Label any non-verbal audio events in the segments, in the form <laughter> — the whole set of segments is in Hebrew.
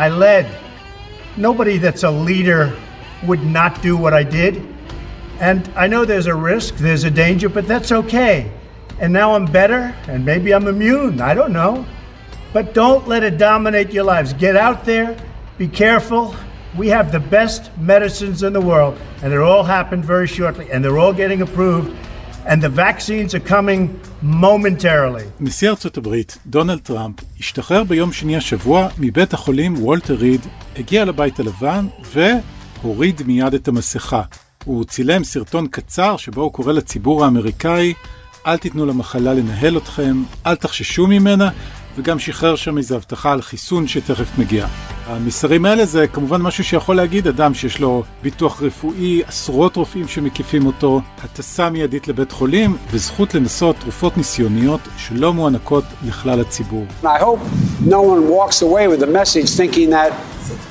I led. Nobody that's a leader would not do what I did. And I know there's a risk, there's a danger, but that's okay. And now I'm better, and maybe I'm immune, I don't know. But don't let it dominate your lives. Get out there, be careful. We have the best medicines in the world, and they're all happened very shortly, and they're all getting approved, and the vaccines are coming momentarily. נשיא ארצות הברית, דונלד טראמפ, השתחרר ביום שני השבוע מבית החולים וולטר ריד, הגיע לבית הלבן והוריד מיד את המסכה. הוא צילם סרטון קצר שבו הוא קורא לציבור האמריקאי, אל תיתנו למחלה לנהל אתכם, אל תחששו ממנה, וגם שחרר שם איזו הבטחה על חיסון שתכף מגיע. המסרים האלה זה כמובן משהו שיכול להגיד אדם שיש לו ביטוח רפואי, עשרות רופאים שמקיפים אותו, הטסה מיידית לבית חולים וזכות לנסות תרופות ניסיוניות שלא מוענקות לכלל הציבור. No one walks away with the message thinking that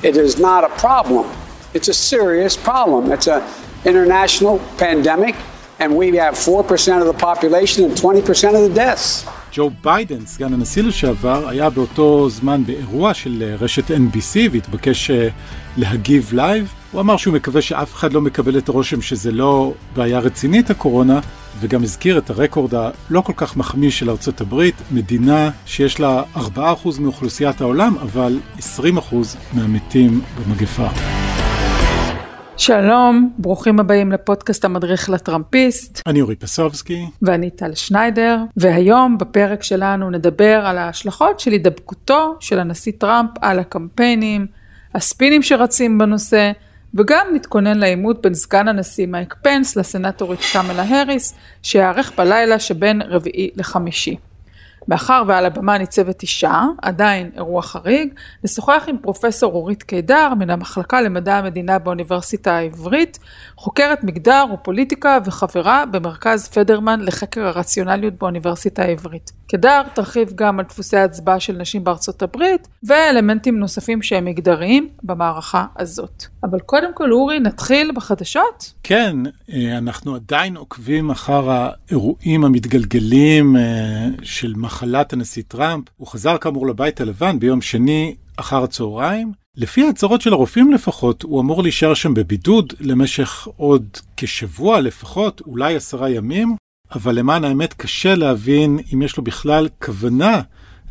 it is not a problem. It's a serious problem. It's an international pandemic and we have 4% of the population and 20% of the deaths. ג'ו ביידן, סגן הנשיא לשעבר, היה באותו זמן באירוע של אה, רשת NBC והתבקש אה, להגיב לייב. הוא אמר שהוא מקווה שאף אחד לא מקבל את הרושם שזה לא בעיה רצינית הקורונה, וגם הזכיר את הרקורד הלא כל כך מחמיא של ארצות הברית, מדינה שיש לה 4% מאוכלוסיית העולם, אבל 20% מהמתים במגפה. שלום, ברוכים הבאים לפודקאסט המדריך לטראמפיסט. אני אורי פסובסקי. ואני טל שניידר, והיום בפרק שלנו נדבר על ההשלכות של הידבקותו של הנשיא טראמפ על הקמפיינים, הספינים שרצים בנושא, וגם נתכונן לעימות בין סגן הנשיא מייק פנס לסנטורית קמלה האריס, שיערך בלילה שבין רביעי לחמישי. מאחר ועל הבמה ניצבת אישה, עדיין אירוע חריג, נשוחח עם פרופסור אורית קידר מן המחלקה למדע המדינה באוניברסיטה העברית, חוקרת מגדר ופוליטיקה וחברה במרכז פדרמן לחקר הרציונליות באוניברסיטה העברית. קידר תרחיב גם על דפוסי הצבעה של נשים בארצות הברית ואלמנטים נוספים שהם מגדריים במערכה הזאת. אבל קודם כל אורי, נתחיל בחדשות? כן, אה, אנחנו עדיין עוקבים אחר האירועים המתגלגלים אה, של מחלת הנשיא טראמפ. הוא חזר כאמור לבית הלבן ביום שני אחר הצהריים. לפי ההצהרות של הרופאים לפחות, הוא אמור להישאר שם בבידוד למשך עוד כשבוע לפחות, אולי עשרה ימים, אבל למען האמת קשה להבין אם יש לו בכלל כוונה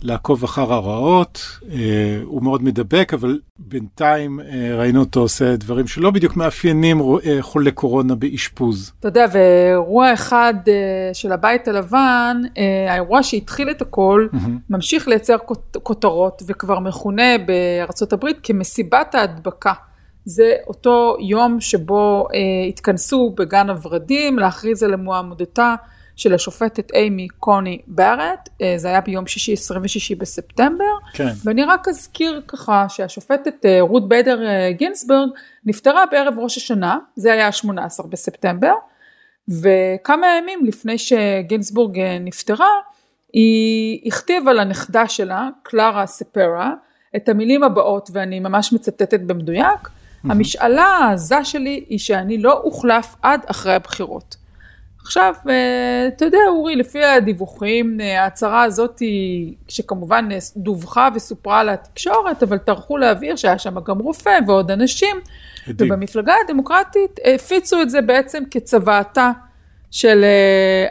לעקוב אחר הרעות, אה, הוא מאוד מדבק, אבל בינתיים אה, ראינו אותו עושה דברים שלא בדיוק מאפיינים אה, חולי קורונה באשפוז. אתה יודע, ואירוע אחד של הבית הלבן, האירוע שהתחיל את הכל, mm-hmm. ממשיך לייצר כותרות, וכבר מכונה בארצות הברית כמסיבת ההדבקה. זה אותו יום שבו התכנסו בגן הוורדים להכריז על מועמדותה של השופטת אימי קוני בארט, אה, זה היה ביום שישי 26 בספטמבר, כן. ואני רק אזכיר ככה שהשופטת אה, רות בדר אה, גינסברג נפטרה בערב ראש השנה, זה היה ה-18 בספטמבר, וכמה ימים לפני שגינסבורג נפטרה, היא הכתיבה לנכדה שלה, קלרה ספרה, את המילים הבאות, ואני ממש מצטטת במדויק, המשאלה העזה שלי היא שאני לא אוחלף עד אחרי הבחירות. עכשיו, אה, אתה יודע, אורי, לפי הדיווחים, אה, ההצהרה הזאת היא, שכמובן דווחה וסופרה לתקשורת, אבל טרחו להבהיר שהיה שם גם רופא ועוד אנשים, עדים. ובמפלגה הדמוקרטית הפיצו את זה בעצם כצוואתה של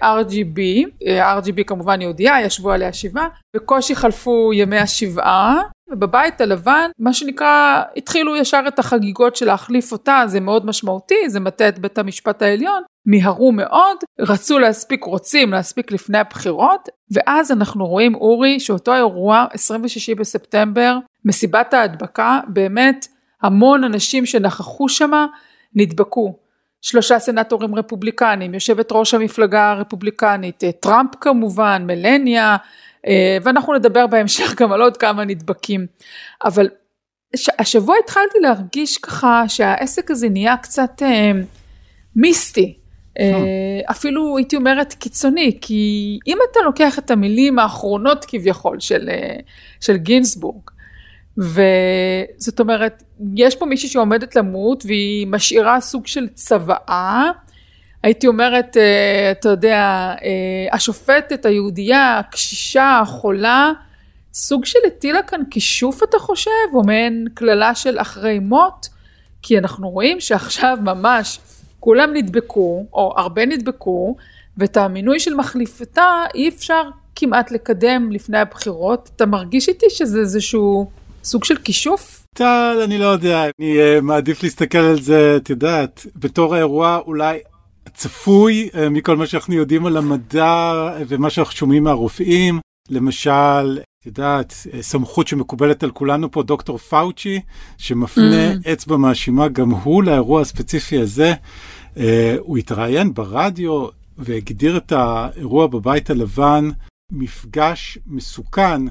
אה, RGB, RGB כמובן יהודייה, ישבו עליה שבעה, בקושי חלפו ימי השבעה, ובבית הלבן, מה שנקרא, התחילו ישר את החגיגות של להחליף אותה, זה מאוד משמעותי, זה מטה את בית המשפט העליון, מיהרו מאוד, רצו להספיק, רוצים להספיק לפני הבחירות, ואז אנחנו רואים, אורי, שאותו אירוע, 26 בספטמבר, מסיבת ההדבקה, באמת המון אנשים שנכחו שם נדבקו. שלושה סנטורים רפובליקנים, יושבת ראש המפלגה הרפובליקנית, טראמפ כמובן, מלניה, אה, ואנחנו נדבר בהמשך גם על עוד כמה נדבקים. אבל השבוע התחלתי להרגיש ככה שהעסק הזה נהיה קצת אה, מיסטי. אה, אפילו הייתי אומרת קיצוני, כי אם אתה לוקח את המילים האחרונות כביכול של, אה, של גינסבורג, וזאת אומרת, יש פה מישהי שעומדת למות והיא משאירה סוג של צוואה, הייתי אומרת, אה, אתה יודע, השופטת היהודייה, הקשישה, החולה, סוג של הטילה כאן כישוף אתה חושב, או מעין קללה של אחרי מות? כי אנחנו רואים שעכשיו ממש כולם נדבקו, או הרבה נדבקו, ואת המינוי של מחליפתה אי אפשר כמעט לקדם לפני הבחירות. אתה מרגיש איתי שזה איזשהו סוג של כישוף? טל, אני לא יודע, אני uh, מעדיף להסתכל על זה, את יודעת, בתור האירוע אולי צפוי uh, מכל מה שאנחנו יודעים על המדע ומה שאנחנו שומעים מהרופאים. למשל, את יודעת, סמכות שמקובלת על כולנו פה, דוקטור פאוצ'י, שמפנה mm. אצבע מאשימה גם הוא לאירוע הספציפי הזה. Uh, הוא התראיין ברדיו והגדיר את האירוע בבית הלבן מפגש מסוכן.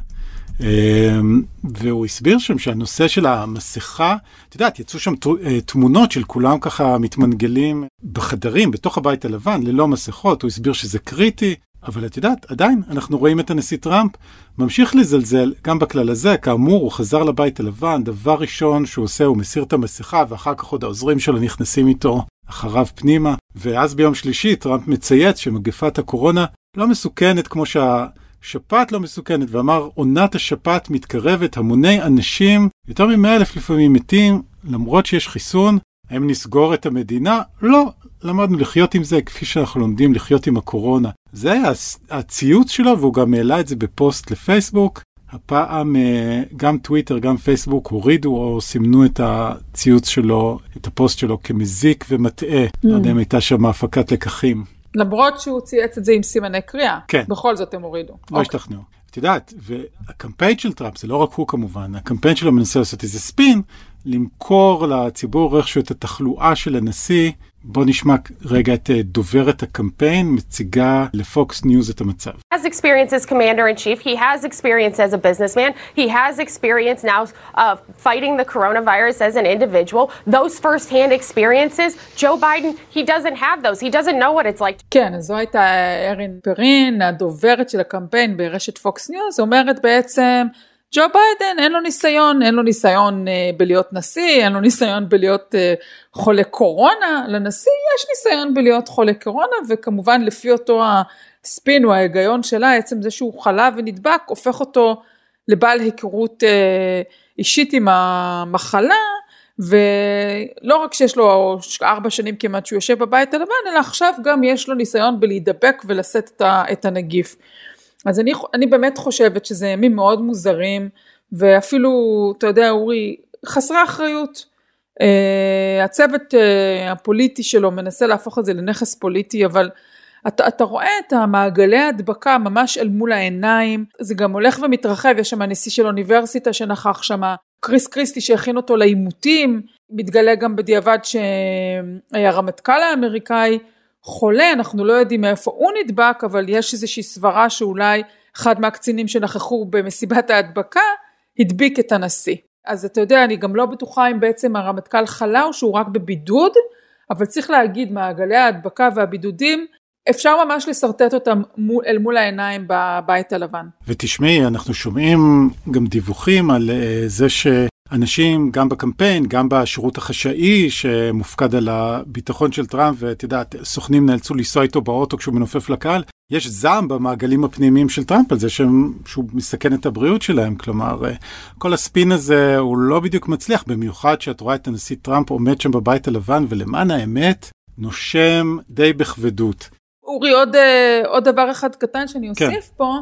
אמ, והוא הסביר שם שהנושא של המסכה, את יודעת, יצאו שם אה, תמונות של כולם ככה מתמנגלים בחדרים, בתוך הבית הלבן, ללא מסכות, הוא הסביר שזה קריטי, אבל את יודעת, עדיין אנחנו רואים את הנשיא טראמפ ממשיך לזלזל גם בכלל הזה, כאמור, הוא חזר לבית הלבן, דבר ראשון שהוא עושה, הוא מסיר את המסכה, ואחר כך עוד העוזרים שלו נכנסים איתו אחריו פנימה, ואז ביום שלישי טראמפ מצייץ שמגפת הקורונה לא מסוכנת כמו שה... שפעת לא מסוכנת, ואמר עונת השפעת מתקרבת, המוני אנשים, יותר מ-100 אלף לפעמים מתים, למרות שיש חיסון, האם נסגור את המדינה? לא, למדנו לחיות עם זה כפי שאנחנו לומדים לחיות עם הקורונה. זה היה הציוץ שלו, והוא גם העלה את זה בפוסט לפייסבוק. הפעם אה, גם טוויטר, גם פייסבוק הורידו או סימנו את הציוץ שלו, את הפוסט שלו כמזיק ומטעה. Mm. לא יודע אם הייתה שם הפקת לקחים. למרות שהוא צייץ את זה עם סימני קריאה. כן. בכל זאת הם הורידו. לא אוקיי. השתכנעו. את יודעת, והקמפיין של טראמפ, זה לא רק הוא כמובן, הקמפיין שלו מנסה לעשות איזה ספין, למכור לציבור איכשהו את התחלואה של הנשיא בוא נשמע רגע את דוברת הקמפיין מציגה לפוקס ניוז את המצב. has experience as commander in chief, he has experience as a businessman, he has experience now of fighting the coronavirus as an individual. Those first-hand experiences, Joe Biden, he doesn't have those. He doesn't know what it's like. כן, זו הייתה ארין פרין, הדוברת של הקמפיין ברשת פוקס ניוז, אומרת בעצם ג'ו ביידן אין לו ניסיון, אין לו ניסיון אה, בלהיות נשיא, אין לו ניסיון בלהיות אה, חולה קורונה, לנשיא יש ניסיון בלהיות חולה קורונה וכמובן לפי אותו הספין או ההיגיון שלה, עצם זה שהוא חלה ונדבק הופך אותו לבעל היכרות אה, אישית עם המחלה ולא רק שיש לו ארבע שנים כמעט שהוא יושב בבית הלבן, אלא עכשיו גם יש לו ניסיון בלהידבק ולשאת את הנגיף. אז אני, אני באמת חושבת שזה ימים מאוד מוזרים, ואפילו, אתה יודע, אורי, חסרי אחריות. Uh, הצוות uh, הפוליטי שלו מנסה להפוך את זה לנכס פוליטי, אבל אתה, אתה רואה את המעגלי ההדבקה ממש אל מול העיניים, זה גם הולך ומתרחב, יש שם נשיא של אוניברסיטה שנכח שם, קריס קריסטי שהכין אותו לעימותים, מתגלה גם בדיעבד שהיה רמטכ"ל האמריקאי, חולה, אנחנו לא יודעים מאיפה הוא נדבק, אבל יש איזושהי סברה שאולי אחד מהקצינים שנכחו במסיבת ההדבקה הדביק את הנשיא. אז אתה יודע, אני גם לא בטוחה אם בעצם הרמטכ"ל חלה או שהוא רק בבידוד, אבל צריך להגיד, מעגלי ההדבקה והבידודים, אפשר ממש לשרטט אותם אל מול העיניים בבית הלבן. ותשמעי, אנחנו שומעים גם דיווחים על uh, זה ש... אנשים, גם בקמפיין, גם בשירות החשאי שמופקד על הביטחון של טראמפ, ואת יודעת, סוכנים נאלצו לנסוע איתו באוטו כשהוא מנופף לקהל. יש זעם במעגלים הפנימיים של טראמפ על זה שהם, שהוא מסכן את הבריאות שלהם. כלומר, כל הספין הזה הוא לא בדיוק מצליח, במיוחד שאת רואה את הנשיא טראמפ עומד שם בבית הלבן, ולמען האמת, נושם די בכבדות. אורי, עוד, אה, עוד דבר אחד קטן שאני כן. אוסיף כן. פה.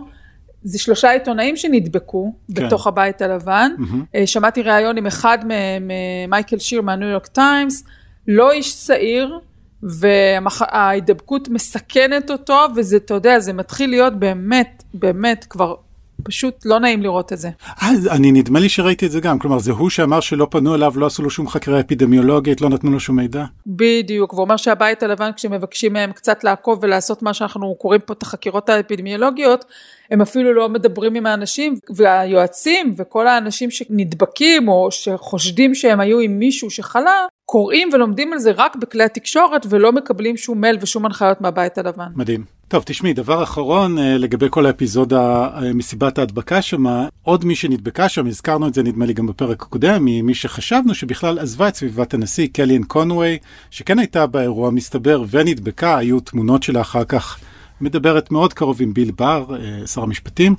זה שלושה עיתונאים שנדבקו כן. בתוך הבית הלבן. Mm-hmm. שמעתי ראיון עם אחד מהם, מייקל שיר מהניו יורק טיימס, לא איש צעיר, וההידבקות מסכנת אותו, וזה, אתה יודע, זה מתחיל להיות באמת, באמת כבר פשוט לא נעים לראות את זה. אז אני נדמה לי שראיתי את זה גם, כלומר זה הוא שאמר שלא פנו אליו, לא עשו לו שום חקירה אפידמיולוגית, לא נתנו לו שום מידע. בדיוק, והוא אומר שהבית הלבן כשמבקשים מהם קצת לעקוב ולעשות מה שאנחנו קוראים פה את החקירות האפידמיולוגיות, הם אפילו לא מדברים עם האנשים, והיועצים וכל האנשים שנדבקים או שחושדים שהם היו עם מישהו שחלה, קוראים ולומדים על זה רק בכלי התקשורת ולא מקבלים שום מייל ושום הנחיות מהבית הלבן. מדהים. טוב, תשמעי, דבר אחרון אה, לגבי כל האפיזודה, אה, מסיבת ההדבקה שמה, עוד מי שנדבקה שם, הזכרנו את זה נדמה לי גם בפרק הקודם, ממי שחשבנו שבכלל עזבה את סביבת הנשיא, קליאן קונווי, שכן הייתה באירוע מסתבר ונדבקה, היו תמונות שלה אחר כך מדברת מאוד קרוב עם ביל בר, אה, שר המשפטים.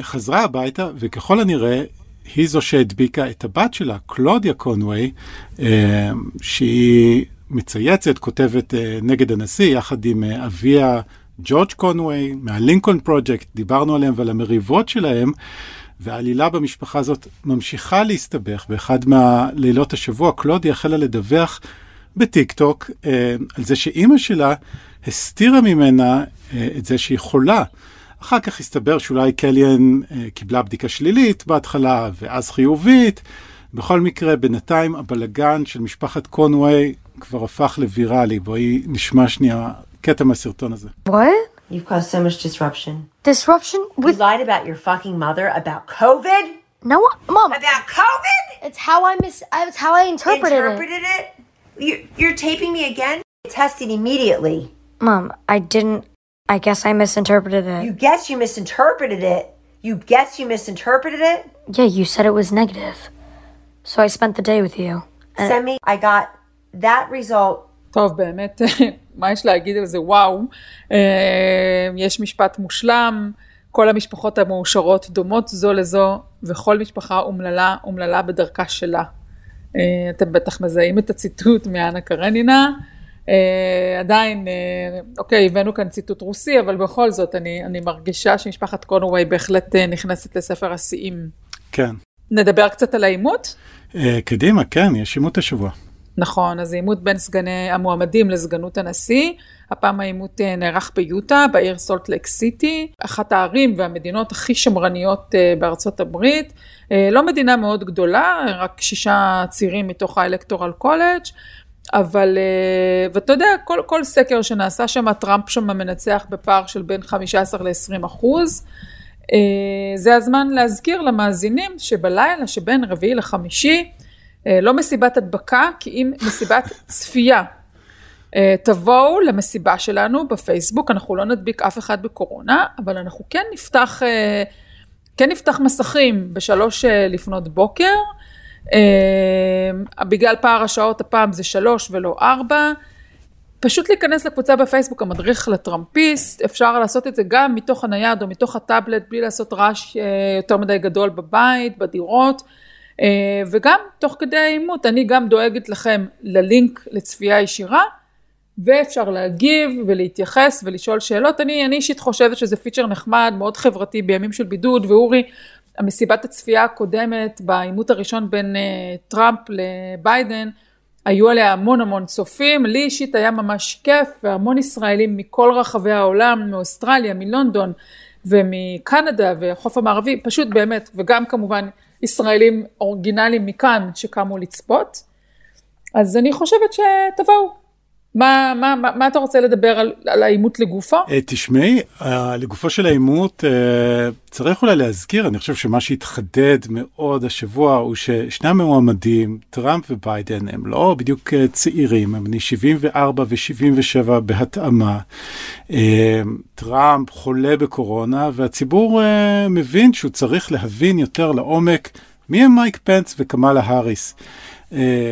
חזרה הביתה, וככל הנראה היא זו שהדביקה את הבת שלה, קלודיה קונווי, שהיא מצייצת, כותבת נגד הנשיא, יחד עם אביה ג'ורג' קונווי מהלינקולן פרויקט, דיברנו עליהם ועל המריבות שלהם. והעלילה במשפחה הזאת ממשיכה להסתבך. באחד מהלילות השבוע קלודי החלה לדווח בטיק טוק אה, על זה שאימא שלה הסתירה ממנה אה, את זה שהיא חולה. אחר כך הסתבר שאולי קליאן אה, קיבלה בדיקה שלילית בהתחלה ואז חיובית. בכל מקרה, בינתיים הבלגן של משפחת קונווי כבר הפך לוויראלי. בואי נשמע שנייה קטע מהסרטון הזה. What? You've caused so much disruption. Disruption You with lied about your fucking mother about COVID? no, mom. About COVID? It's how I miss. It's how I interpreted, it. Interpreted it? You, you're taping me again? Tested immediately. Mom, I didn't. I guess I misinterpreted it. You guess you misinterpreted it. You guess you misinterpreted it? yeah, you said it was negative, so I spent the day with you. Send me. I got that result. טוב, באמת, מה יש להגיד על זה? וואו. אה, יש משפט מושלם, כל המשפחות המאושרות דומות זו לזו, וכל משפחה אומללה, אומללה בדרכה שלה. אה, אתם בטח מזהים את הציטוט מאנה קרנינה. אה, עדיין, אה, אוקיי, הבאנו כאן ציטוט רוסי, אבל בכל זאת, אני, אני מרגישה שמשפחת קונווי בהחלט אה, נכנסת לספר השיאים. כן. נדבר קצת על העימות? אה, קדימה, כן, יש עימות השבוע. נכון, אז העימות בין סגני המועמדים לסגנות הנשיא. הפעם העימות אה, נערך ביוטה, בעיר סולט לייק סיטי, אחת הערים והמדינות הכי שמרניות אה, בארצות הברית. אה, לא מדינה מאוד גדולה, רק שישה צירים מתוך ה Electoral College, אבל, ואתה יודע, כל, כל סקר שנעשה שם, טראמפ שם מנצח בפער של בין 15 ל-20 אחוז. זה הזמן להזכיר למאזינים שבלילה שבין רביעי לחמישי, לא מסיבת הדבקה, כי אם מסיבת <laughs> צפייה. תבואו למסיבה שלנו בפייסבוק, אנחנו לא נדביק אף אחד בקורונה, אבל אנחנו כן נפתח, כן נפתח מסכים בשלוש לפנות בוקר. בגלל פער השעות הפעם זה שלוש ולא ארבע. פשוט להיכנס לקבוצה בפייסבוק, המדריך לטראמפיסט, אפשר לעשות את זה גם מתוך הנייד או מתוך הטאבלט, בלי לעשות רעש יותר מדי גדול בבית, בדירות. וגם תוך כדי העימות, אני גם דואגת לכם ללינק לצפייה ישירה, ואפשר להגיב ולהתייחס ולשאול שאלות. אני, אני אישית חושבת שזה פיצ'ר נחמד, מאוד חברתי בימים של בידוד, ואורי, המסיבת הצפייה הקודמת בעימות הראשון בין uh, טראמפ לביידן, היו עליה המון המון צופים, לי אישית היה ממש כיף, והמון ישראלים מכל רחבי העולם, מאוסטרליה, מלונדון ומקנדה והחוף המערבי, פשוט באמת, וגם כמובן ישראלים אורגינליים מכאן שקמו לצפות. אז אני חושבת שתבואו. מה, מה, מה, מה אתה רוצה לדבר על, על העימות לגופו? תשמעי, לגופו של העימות צריך אולי להזכיר, אני חושב שמה שהתחדד מאוד השבוע הוא ששני המועמדים, טראמפ וביידן, הם לא בדיוק צעירים, הם בני 74 ו-77 בהתאמה. טראמפ חולה בקורונה והציבור מבין שהוא צריך להבין יותר לעומק מי הם מייק פנס וקמאלה האריס.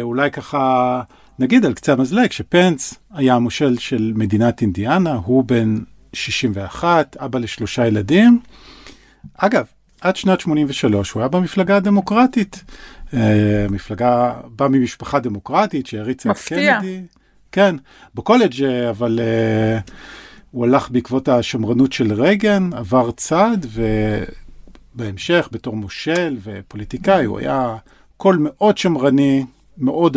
אולי ככה... נגיד על קצה המזלג שפנס היה המושל של מדינת אינדיאנה, הוא בן 61, אבא לשלושה ילדים. אגב, עד שנת 83 הוא היה במפלגה הדמוקרטית. מפלגה, בא ממשפחה דמוקרטית שהריצה את קנדי. כן, בקולג' אבל uh, הוא הלך בעקבות השמרנות של רייגן, עבר צד, ובהמשך בתור מושל ופוליטיקאי הוא היה קול מאוד שמרני, מאוד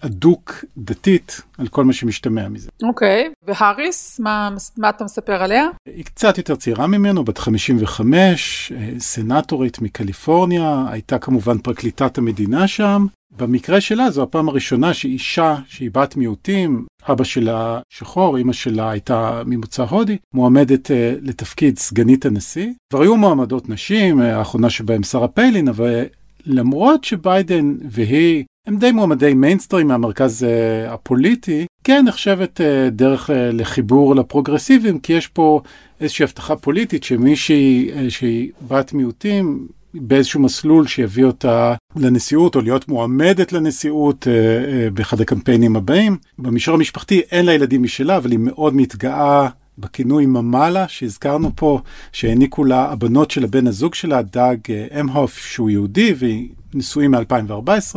אדוק דתית על כל מה שמשתמע מזה. אוקיי, okay. והאריס, מה, מה אתה מספר עליה? היא קצת יותר צעירה ממנו, בת 55, סנטורית מקליפורניה, הייתה כמובן פרקליטת המדינה שם. במקרה שלה זו הפעם הראשונה שאישה שהיא בת מיעוטים, אבא שלה שחור, אמא שלה הייתה ממוצא הודי, מועמדת uh, לתפקיד סגנית הנשיא. כבר היו מועמדות נשים, האחרונה שבהם שרה פיילין, אבל למרות שביידן והיא הם די מועמדי מיינסטרים מהמרכז uh, הפוליטי, כן נחשבת uh, דרך uh, לחיבור לפרוגרסיבים, כי יש פה איזושהי הבטחה פוליטית שמישהי uh, שהיא בת מיעוטים, באיזשהו מסלול שיביא אותה לנשיאות או להיות מועמדת לנשיאות uh, uh, באחד הקמפיינים הבאים. במישור המשפחתי אין לה ילדים משלה, אבל היא מאוד מתגאה בכינוי ממאלה שהזכרנו פה, שהעניקו לה הבנות של הבן הזוג שלה, דאג אה, אמהוף, שהוא יהודי, והיא נשואים מ-2014,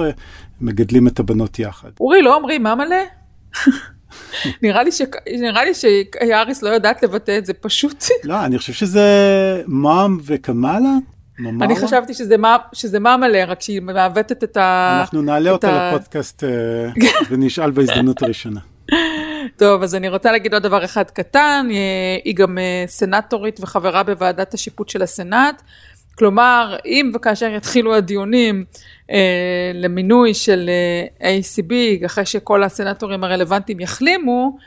מגדלים את הבנות יחד. אורי, לא אומרים מה מלא? <laughs> נראה לי, ש... נראה לי שיאריס לא יודעת לבטא את זה פשוט. <laughs> לא, אני חושב שזה מאם וקמאלה. אני חשבתי שזה שזה מה מלא, רק שהיא מעוותת את ה... אנחנו נעלה אותה ה... לפודקאסט אה, ונשאל בהזדמנות הראשונה. <laughs> טוב, אז אני רוצה להגיד עוד דבר אחד קטן, היא גם אה, סנטורית וחברה בוועדת השיפוט של הסנאט. כלומר, אם וכאשר יתחילו הדיונים אה, למינוי של אה, ACB, אחרי שכל הסנטורים הרלוונטיים יחלימו,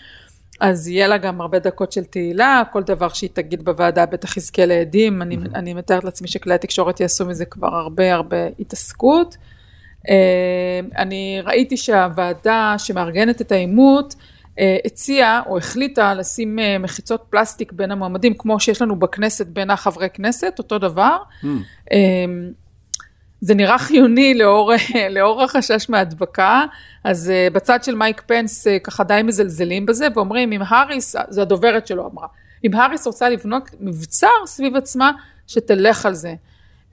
אז יהיה לה גם הרבה דקות של תהילה, כל דבר שהיא תגיד בוועדה בטח יזכה לעדים, mm-hmm. אני, אני מתארת לעצמי שכלי התקשורת יעשו מזה כבר הרבה הרבה התעסקות. אה, אני ראיתי שהוועדה שמארגנת את העימות, הציעה או החליטה לשים אה, מחיצות פלסטיק בין המועמדים, כמו שיש לנו בכנסת בין החברי כנסת, אותו דבר. Mm. זה נראה חיוני לאור, לאור החשש מהדבקה, אז בצד של מייק פנס ככה די מזלזלים בזה, ואומרים אם האריס, זו הדוברת שלו אמרה, אם האריס רוצה לבנות מבצר סביב עצמה, שתלך על זה.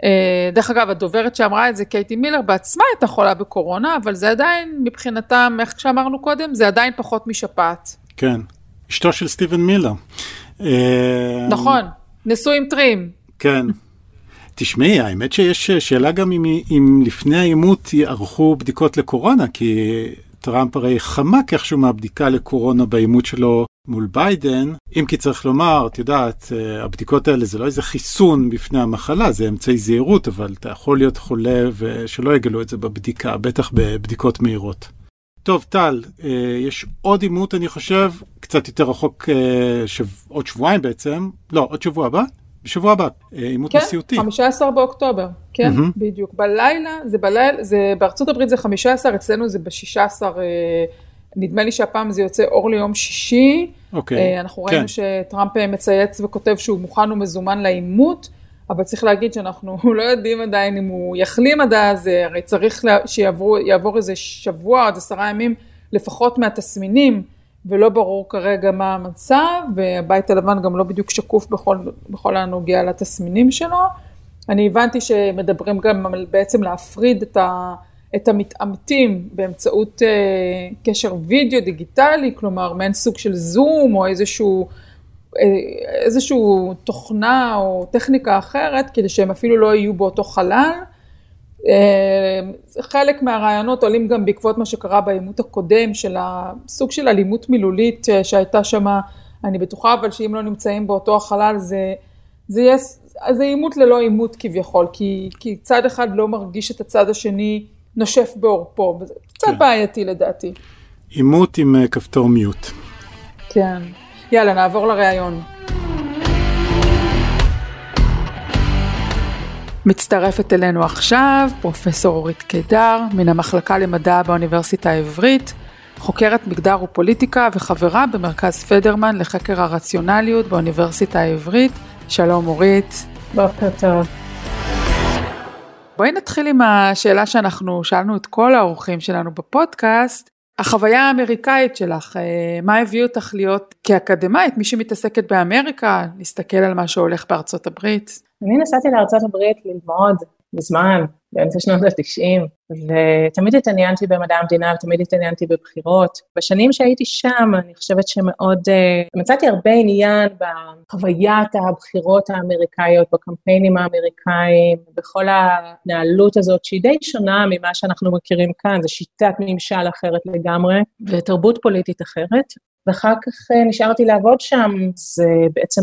אה, דרך אגב, הדוברת שאמרה את זה, קייטי מילר, בעצמה הייתה חולה בקורונה, אבל זה עדיין, מבחינתם, איך שאמרנו קודם, זה עדיין פחות משפעת. כן, אשתו של סטיבן מילר. אה, נכון, נשוי עם טרים. כן. תשמעי, האמת שיש שאלה גם אם, אם לפני העימות יערכו בדיקות לקורונה, כי טראמפ הרי חמק איכשהו מהבדיקה לקורונה בעימות שלו מול ביידן, אם כי צריך לומר, את יודעת, אה, הבדיקות האלה זה לא איזה חיסון בפני המחלה, זה אמצעי זהירות, אבל אתה יכול להיות חולה ושלא יגלו את זה בבדיקה, בטח בבדיקות מהירות. טוב, טל, אה, יש עוד עימות, אני חושב, קצת יותר רחוק, אה, שב... עוד שבועיים בעצם, לא, עוד שבוע הבא? בשבוע הבא, עימות כן, נשיאותי. כן, 15 באוקטובר, כן, mm-hmm. בדיוק. בלילה, זה בלילה, זה בארצות הברית זה 15, אצלנו זה ב-16, נדמה לי שהפעם זה יוצא אור ליום שישי. אוקיי. Okay. אנחנו ראינו כן. שטראמפ מצייץ וכותב שהוא מוכן ומזומן לעימות, אבל צריך להגיד שאנחנו <laughs> לא יודעים עדיין אם הוא יחלים עד אז, הרי צריך שיעבור איזה שבוע עד עשרה ימים לפחות מהתסמינים. ולא ברור כרגע מה המצב, והבית הלבן גם לא בדיוק שקוף בכל, בכל הנוגע לתסמינים שלו. אני הבנתי שמדברים גם בעצם להפריד את, ה, את המתעמתים באמצעות uh, קשר וידאו דיגיטלי, כלומר מעין סוג של זום או איזשהו, uh, איזשהו תוכנה או טכניקה אחרת, כדי שהם אפילו לא יהיו באותו חלל. אה, חלק מהרעיונות עולים גם בעקבות מה שקרה בעימות הקודם של הסוג של אלימות מילולית אה, שהייתה שם, אני בטוחה אבל שאם לא נמצאים באותו החלל זה, זה יהיה, זה עימות ללא עימות כביכול, כי, כי צד אחד לא מרגיש את הצד השני נושף בעורפו, זה קצת כן. בעייתי לדעתי. עימות עם אה, כפתור מיוט. כן. יאללה, נעבור לראיון. מצטרפת אלינו עכשיו פרופסור אורית קידר מן המחלקה למדע באוניברסיטה העברית, חוקרת מגדר ופוליטיקה וחברה במרכז פדרמן לחקר הרציונליות באוניברסיטה העברית. שלום אורית. בוקר טוב. בואי נתחיל עם השאלה שאנחנו שאלנו את כל האורחים שלנו בפודקאסט. החוויה האמריקאית שלך, אה, מה הביא אותך להיות כאקדמאית, מי שמתעסקת באמריקה, להסתכל על מה שהולך בארצות הברית? אני נסעתי לארצות הברית ללמוד מזמן, באמצע שנות ה-90, ותמיד התעניינתי במדע המדינה ותמיד התעניינתי בבחירות. בשנים שהייתי שם, אני חושבת שמאוד, uh, מצאתי הרבה עניין בחוויית הבחירות האמריקאיות, בקמפיינים האמריקאים, בכל ההתנהלות הזאת, שהיא די שונה ממה שאנחנו מכירים כאן, זו שיטת ממשל אחרת לגמרי, ותרבות פוליטית אחרת. ואחר כך uh, נשארתי לעבוד שם, זה בעצם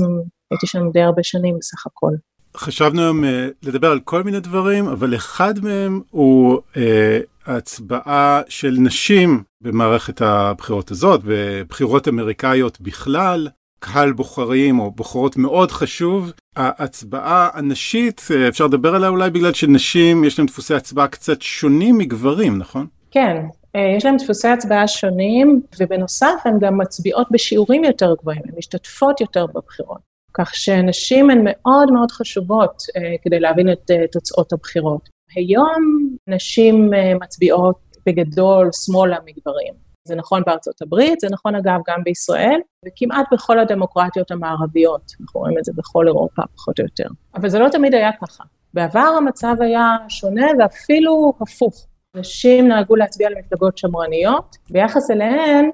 הייתי שם די הרבה שנים בסך הכל. חשבנו היום uh, לדבר על כל מיני דברים, אבל אחד מהם הוא uh, ההצבעה של נשים במערכת הבחירות הזאת, בבחירות אמריקאיות בכלל. קהל בוחרים או בוחרות מאוד חשוב. ההצבעה הנשית, uh, אפשר לדבר עליה אולי בגלל שנשים יש להן דפוסי הצבעה קצת שונים מגברים, נכון? כן, יש להם דפוסי הצבעה שונים, ובנוסף הן גם מצביעות בשיעורים יותר גבוהים, הן משתתפות יותר בבחירות. כך שנשים הן מאוד מאוד חשובות uh, כדי להבין את uh, תוצאות הבחירות. היום נשים uh, מצביעות בגדול שמאלה מגברים. זה נכון בארצות הברית, זה נכון אגב גם בישראל, וכמעט בכל הדמוקרטיות המערביות, אנחנו רואים את זה בכל אירופה פחות או יותר. אבל זה לא תמיד היה ככה. בעבר המצב היה שונה ואפילו הפוך. נשים נהגו להצביע למפלגות שמרניות, ביחס אליהן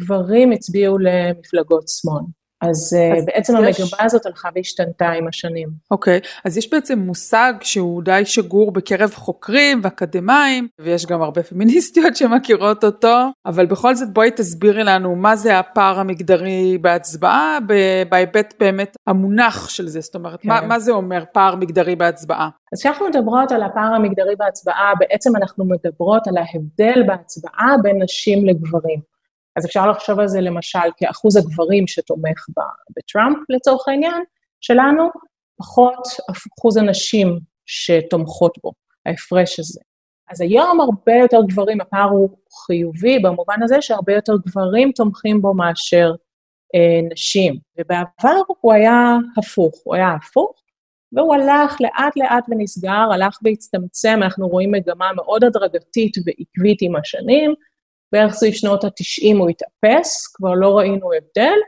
גברים הצביעו למפלגות שמאל. אז, אז בעצם יש... המגמה הזאת הלכה והשתנתה עם השנים. אוקיי, okay. אז יש בעצם מושג שהוא די שגור בקרב חוקרים ואקדמאים, ויש גם הרבה פמיניסטיות <laughs> שמכירות אותו, אבל בכל זאת בואי תסבירי לנו מה זה הפער המגדרי בהצבעה, בהיבט באמת המונח של זה, זאת אומרת, okay. מה, כן. מה זה אומר פער מגדרי בהצבעה? אז כשאנחנו מדברות על הפער המגדרי בהצבעה, בעצם אנחנו מדברות על ההבדל בהצבעה בין נשים לגברים. אז אפשר לחשוב על זה למשל כאחוז הגברים שתומך בטראמפ לצורך העניין שלנו, פחות אחוז הנשים שתומכות בו, ההפרש הזה. אז היום הרבה יותר גברים, הפער הוא חיובי במובן הזה שהרבה יותר גברים תומכים בו מאשר אה, נשים. ובעבר הוא היה הפוך, הוא היה הפוך, והוא הלך לאט לאט ונסגר, הלך והצטמצם, אנחנו רואים מגמה מאוד הדרגתית ועקבית עם השנים, בערך סביב שנות ה-90 הוא התאפס, כבר לא ראינו הבדל,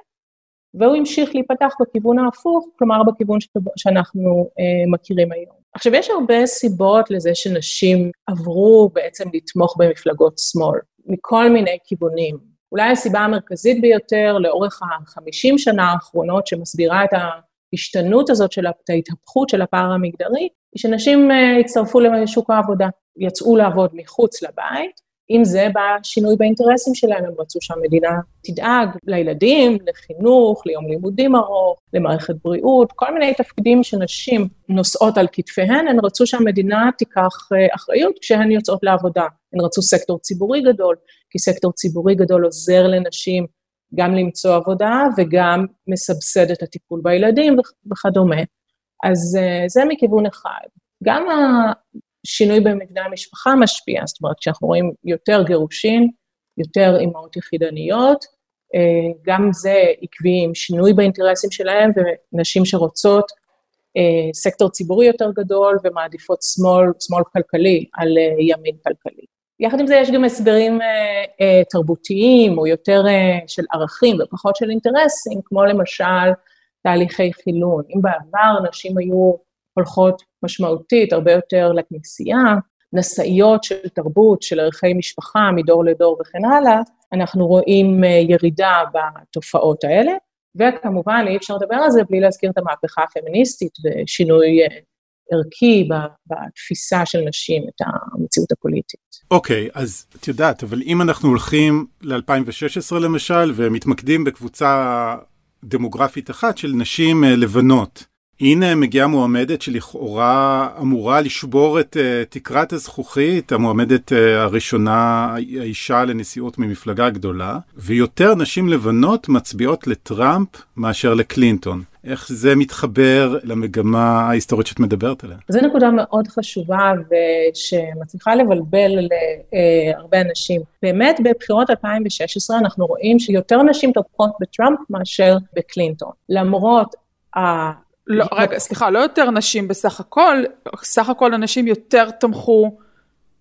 והוא המשיך להיפתח בכיוון ההפוך, כלומר בכיוון שאנחנו אה, מכירים היום. עכשיו, יש הרבה סיבות לזה שנשים עברו בעצם לתמוך במפלגות שמאל, מכל מיני כיוונים. אולי הסיבה המרכזית ביותר לאורך החמישים שנה האחרונות שמסבירה את ההשתנות הזאת של ההתהפכות של הפער המגדרי, היא שנשים אה, הצטרפו לשוק העבודה, יצאו לעבוד מחוץ לבית, עם זה בא שינוי באינטרסים שלהם, הם רצו שהמדינה תדאג לילדים, לחינוך, ליום לימודים ארוך, למערכת בריאות, כל מיני תפקידים שנשים נושאות על כתפיהן, הן רצו שהמדינה תיקח אה, אחריות כשהן יוצאות לעבודה. הן רצו סקטור ציבורי גדול, כי סקטור ציבורי גדול עוזר לנשים גם למצוא עבודה וגם מסבסד את הטיפול בילדים וכדומה. אז אה, זה מכיוון אחד. גם שינוי במבנה המשפחה משפיע, זאת אומרת, כשאנחנו רואים יותר גירושין, יותר אימהות יחידניות, אה, גם זה עקבי עם שינוי באינטרסים שלהם, ונשים שרוצות אה, סקטור ציבורי יותר גדול ומעדיפות שמאל, שמאל כלכלי על אה, ימין כלכלי. יחד עם זה יש גם הסברים תרבותיים, או יותר של ערכים ופחות של אינטרסים, כמו למשל תהליכי חילון. אם בעבר נשים היו הולכות משמעותית הרבה יותר לכנסייה, נשאיות של תרבות, של ערכי משפחה מדור לדור וכן הלאה, אנחנו רואים אה, ירידה בתופעות האלה, וכמובן אי אפשר לדבר על זה בלי להזכיר את המהפכה הפמיניסטית ושינוי אה, ערכי בתפיסה של נשים את המציאות הפוליטית. אוקיי, okay, אז את יודעת, אבל אם אנחנו הולכים ל-2016 למשל, ומתמקדים בקבוצה דמוגרפית אחת של נשים אה, לבנות, הנה מגיעה מועמדת שלכאורה אמורה לשבור את uh, תקרת הזכוכית, המועמדת uh, הראשונה, האישה לנשיאות ממפלגה גדולה, ויותר נשים לבנות מצביעות לטראמפ מאשר לקלינטון. איך זה מתחבר למגמה ההיסטורית שאת מדברת עליה? זו נקודה מאוד חשובה ושמצליחה לבלבל להרבה אנשים. באמת בבחירות 2016 אנחנו רואים שיותר נשים תומכות בטראמפ מאשר בקלינטון. למרות לא, רגע, סליחה, לא יותר נשים בסך הכל, סך הכל הנשים יותר תמכו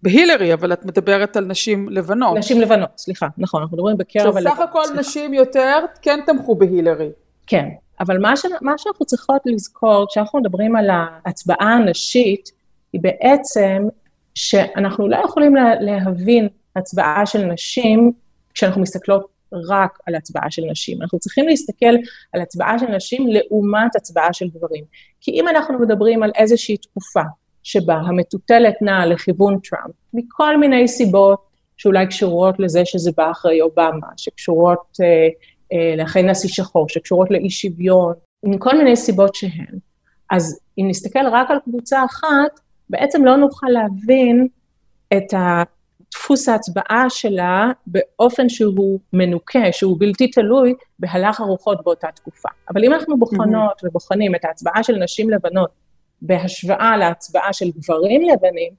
בהילרי, אבל את מדברת על נשים לבנות. נשים לבנות, סליחה, נכון, אנחנו מדברים בקרב הלבנות. סך הכל סליחה. נשים יותר כן תמכו בהילרי. כן, אבל מה, ש... מה שאנחנו צריכות לזכור, כשאנחנו מדברים על ההצבעה הנשית, היא בעצם שאנחנו לא יכולים לה... להבין הצבעה של נשים כשאנחנו מסתכלות רק על הצבעה של נשים. אנחנו צריכים להסתכל על הצבעה של נשים לעומת הצבעה של גברים. כי אם אנחנו מדברים על איזושהי תקופה שבה המטוטלת נעה לכיוון טראמפ, מכל מיני סיבות שאולי קשורות לזה שזה בא אחרי אובמה, שקשורות אה, אה, לאחרי נשיא שחור, שקשורות לאי שוויון, מכל מיני סיבות שהן. אז אם נסתכל רק על קבוצה אחת, בעצם לא נוכל להבין את ה... דפוס ההצבעה שלה באופן שהוא מנוקה, שהוא בלתי תלוי בהלך הרוחות באותה תקופה. אבל אם אנחנו בוחנות mm-hmm. ובוחנים את ההצבעה של נשים לבנות בהשוואה להצבעה של גברים לבנים,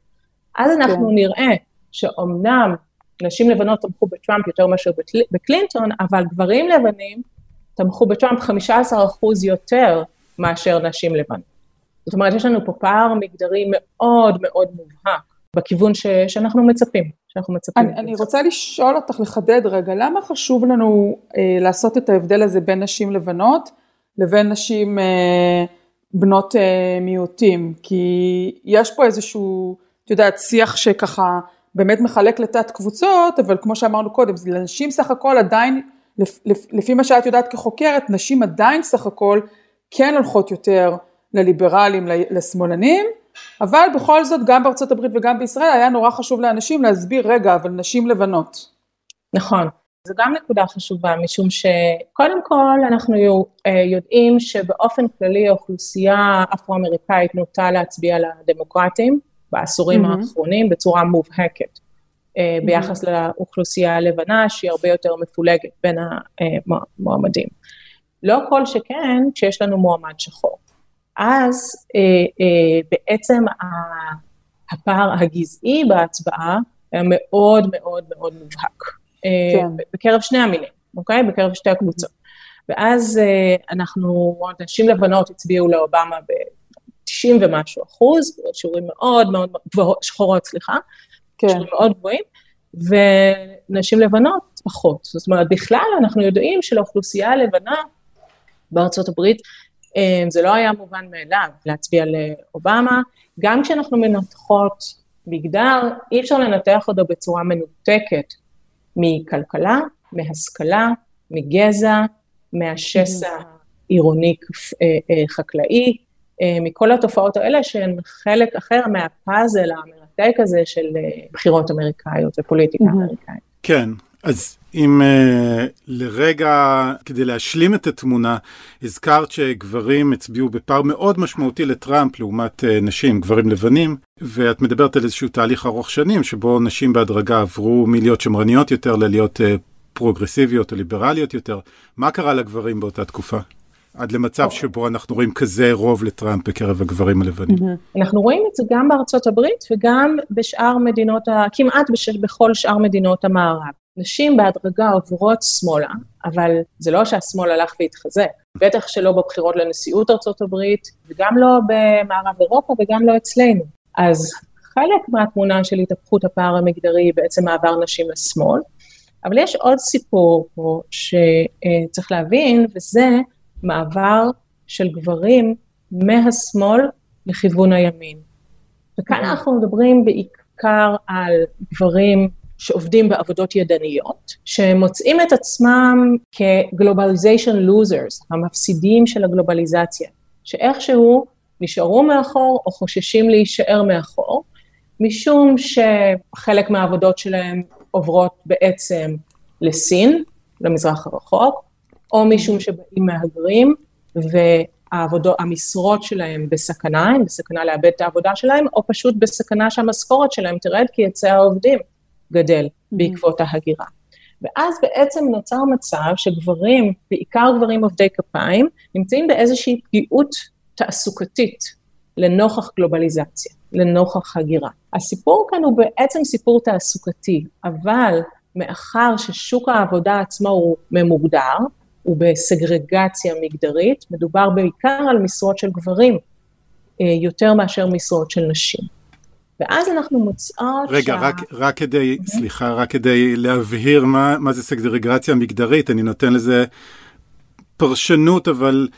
אז אנחנו כן. נראה שאומנם נשים לבנות תמכו בטראמפ יותר מאשר בקלינטון, אבל גברים לבנים תמכו בטראמפ 15% יותר מאשר נשים לבנות. זאת אומרת, יש לנו פה פער מגדרי מאוד מאוד מובהק בכיוון ש, שאנחנו מצפים, שאנחנו מצפים. אני, אני רוצה לשאול אותך, לחדד רגע, למה חשוב לנו אה, לעשות את ההבדל הזה בין נשים לבנות לבין נשים אה, בנות אה, מיעוטים? כי יש פה איזשהו, את יודעת, שיח שככה באמת מחלק לתת קבוצות, אבל כמו שאמרנו קודם, לנשים סך הכל עדיין, לפ, לפ, לפי מה שאת יודעת כחוקרת, נשים עדיין סך הכל כן הולכות יותר לליברלים, לשמאלנים, אבל בכל זאת גם בארצות הברית וגם בישראל היה נורא חשוב לאנשים להסביר, רגע, אבל נשים לבנות. נכון. זו גם נקודה חשובה, משום שקודם כל אנחנו יודעים שבאופן כללי האוכלוסייה האפרו-אמריקאית נוטה להצביע לדמוקרטים בעשורים mm-hmm. האחרונים בצורה מובהקת. mm-hmm. ביחס לאוכלוסייה הלבנה שהיא הרבה יותר מפולגת בין המועמדים. לא כל שכן כשיש לנו מועמד שחור. אז אה, אה, בעצם הפער הגזעי בהצבעה היה מאוד מאוד מאוד מובהק. אה, כן. בקרב שני המינים, אוקיי? בקרב שתי הקבוצות. ואז אה, אנחנו, נשים לבנות הצביעו לאובמה ב-90 ומשהו אחוז, שיעורים מאוד מאוד גבוהות, שחורות, סליחה, כן. שיעורים מאוד גבוהים, ונשים לבנות פחות. זאת אומרת, בכלל אנחנו יודעים שלאוכלוסייה הלבנה בארצות הברית זה לא היה מובן מאליו להצביע לאובמה. גם כשאנחנו מנתחות מגדר, אי אפשר לנתח אותו בצורה מנותקת מכלכלה, מהשכלה, מגזע, מהשסע עירוני אה, אה, חקלאי, אה, מכל התופעות האלה שהן חלק אחר מהפאזל המרתק הזה של בחירות אמריקאיות ופוליטיקה אמריקאית. כן, אז אם uh, לרגע, כדי להשלים את התמונה, הזכרת שגברים הצביעו בפער מאוד משמעותי לטראמפ לעומת uh, נשים, גברים לבנים, ואת מדברת על איזשהו תהליך ארוך שנים, שבו נשים בהדרגה עברו מלהיות שמרניות יותר ללהיות uh, פרוגרסיביות או ליברליות יותר. מה קרה לגברים באותה תקופה? עד למצב okay. שבו אנחנו רואים כזה רוב לטראמפ בקרב הגברים הלבנים. Mm-hmm. אנחנו רואים את זה גם בארצות הברית וגם בשאר מדינות, ה... כמעט בש... בכל שאר מדינות המערב. נשים בהדרגה עוברות שמאלה, אבל זה לא שהשמאל הלך והתחזק, בטח שלא בבחירות לנשיאות ארצות הברית, וגם לא במערב אירופה וגם לא אצלנו. אז חלק מהתמונה של התהפכות הפער המגדרי היא בעצם מעבר נשים לשמאל, אבל יש עוד סיפור פה שצריך להבין, וזה מעבר של גברים מהשמאל לכיוון הימין. וכאן אנחנו מדברים בעיקר על גברים שעובדים בעבודות ידניות, שמוצאים את עצמם כ-globalization losers, המפסידים של הגלובליזציה, שאיכשהו נשארו מאחור או חוששים להישאר מאחור, משום שחלק מהעבודות שלהם עוברות בעצם לסין, למזרח הרחוק, או משום שבאים מהגרים, והמשרות שלהם בסכנה, הם בסכנה לאבד את העבודה שלהם, או פשוט בסכנה שהמשכורת שלהם תרד כי היצע העובדים גדל mm-hmm. בעקבות ההגירה. ואז בעצם נוצר מצב שגברים, בעיקר גברים עובדי כפיים, נמצאים באיזושהי פגיעות תעסוקתית לנוכח גלובליזציה, לנוכח הגירה. הסיפור כאן הוא בעצם סיפור תעסוקתי, אבל מאחר ששוק העבודה עצמו הוא ממוגדר, הוא בסגרגציה מגדרית, מדובר בעיקר על משרות של גברים, אה, יותר מאשר משרות של נשים. ואז אנחנו מוצאות רגע, שה... רק, רק כדי, mm-hmm. סליחה, רק כדי להבהיר מה, מה זה סגרגציה מגדרית, אני נותן לזה פרשנות, אבל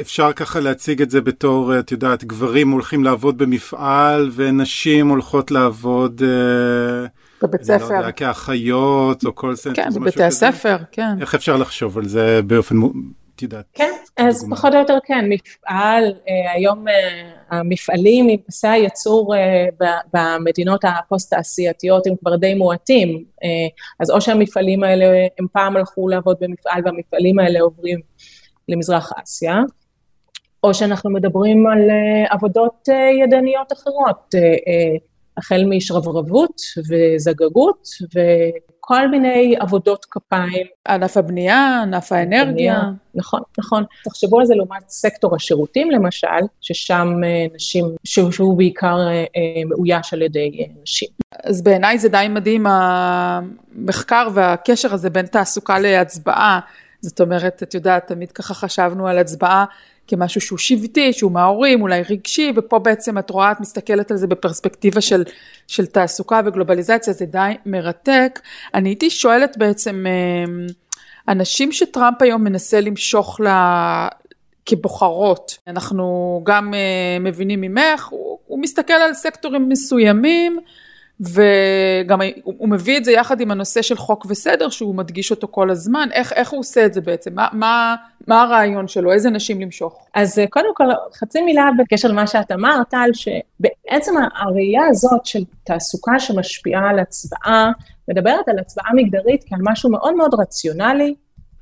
אפשר ככה להציג את זה בתור, את יודעת, גברים הולכים לעבוד במפעל ונשים הולכות לעבוד... אה, בבית לא ספר. לא יודע, כאחיות או כל זה. כן, בבתי הספר, כן. איך אפשר לחשוב על זה באופן, את יודעת. כן, אז פחות או יותר כן, מפעל, אה, היום אה, המפעלים עם פסי הייצור במדינות הפוסט-תעשייתיות הם כבר די מועטים, אז או שהמפעלים האלה, הם פעם הלכו לעבוד במפעל והמפעלים האלה עוברים למזרח אסיה, או שאנחנו מדברים על uh, עבודות ידניות אחרות, החל משרברבות וזגגות וכל מיני עבודות כפיים. ענף הבנייה, ענף האנרגיה. נכון, נכון. תחשבו על זה לעומת סקטור השירותים למשל, ששם uh, נשים, שהוא, בעיקר uh, uh, מאויש על ידי נשים. אז בעיניי זה די מדהים המחקר והקשר הזה בין תעסוקה להצבעה. זאת אומרת, את יודעת, תמיד ככה חשבנו על הצבעה כמשהו שהוא שבטי, שהוא מההורים, אולי רגשי, ופה בעצם את רואה, את מסתכלת על זה בפרספקטיבה של, של תעסוקה וגלובליזציה, זה די מרתק. אני הייתי שואלת בעצם, אמ, אנשים שטראמפ היום מנסה למשוך ל... כבוחרות, אנחנו גם uh, מבינים ממך, הוא, הוא מסתכל על סקטורים מסוימים, וגם הוא מביא את זה יחד עם הנושא של חוק וסדר שהוא מדגיש אותו כל הזמן, איך, איך הוא עושה את זה בעצם, מה, מה, מה הרעיון שלו, איזה נשים למשוך? אז אה, קודם כל חצי מילה בקשר למה שאת אמרת, טל, שבעצם הראייה הזאת של תעסוקה שמשפיעה על הצבעה, מדברת על הצבעה מגדרית כעל משהו מאוד מאוד רציונלי,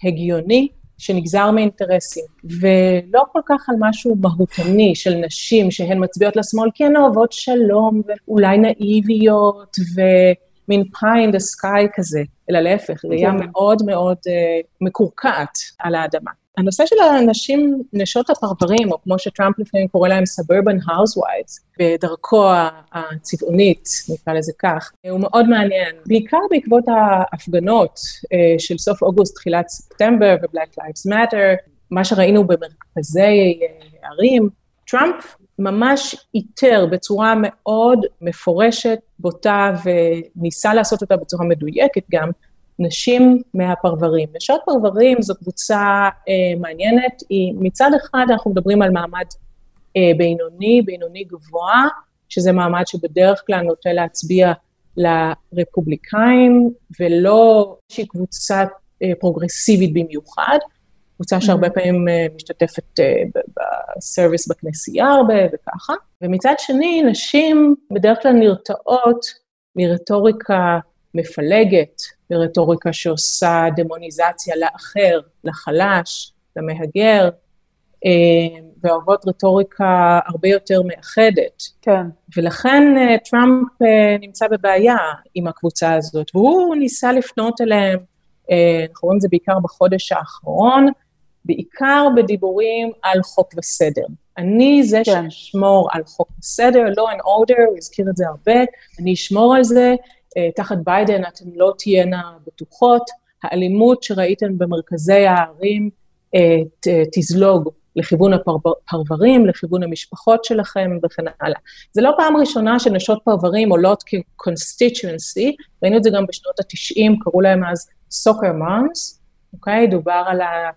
הגיוני, שנגזר מאינטרסים, ולא כל כך על משהו מהותני של נשים שהן מצביעות לשמאל כי הן אוהבות שלום, ואולי נאיביות, ומין pie in the sky כזה, אלא להפך, ראייה כן. מאוד מאוד uh, מקורקעת על האדמה. הנושא של הנשים, נשות הפרברים, או כמו שטראמפ לפעמים קורא להם suburban housewives, בדרכו הצבעונית, נקרא לזה כך, הוא מאוד מעניין. בעיקר בעקבות ההפגנות אה, של סוף אוגוסט, תחילת ספטמבר ו-Black Lives Matter, מה שראינו במרכזי אה, ערים, טראמפ ממש איתר בצורה מאוד מפורשת, בוטה, וניסה לעשות אותה בצורה מדויקת גם, נשים מהפרברים. נשות פרברים זו קבוצה אה, מעניינת, היא מצד אחד אנחנו מדברים על מעמד אה, בינוני, בינוני גבוה, שזה מעמד שבדרך כלל נוטה להצביע לרפובליקאים, ולא איזושהי קבוצה אה, פרוגרסיבית במיוחד, קבוצה שהרבה mm-hmm. פעמים אה, משתתפת אה, בסרוויס בכנסייה הרבה וככה. ומצד שני, נשים בדרך כלל נרתעות מרטוריקה מפלגת, ברטוריקה שעושה דמוניזציה לאחר, לחלש, למהגר, אה, ואוהבות רטוריקה הרבה יותר מאחדת. כן. ולכן אה, טראמפ אה, נמצא בבעיה עם הקבוצה הזאת, והוא ניסה לפנות אליהם, אנחנו רואים את זה בעיקר בחודש האחרון, בעיקר בדיבורים על חוק וסדר. אני זה כן. שאשמור על חוק וסדר, law and order, הוא הזכיר את זה הרבה, אני אשמור על זה, תחת ביידן אתן לא תהיינה בטוחות, האלימות שראיתן במרכזי הערים אה, תזלוג לכיוון הפרברים, לכיוון המשפחות שלכם וכן הלאה. זה לא פעם ראשונה שנשות פרברים עולות כ-constituency, ראינו את זה גם בשנות ה-90, קראו להם אז soccer moms, אוקיי? דובר על ה...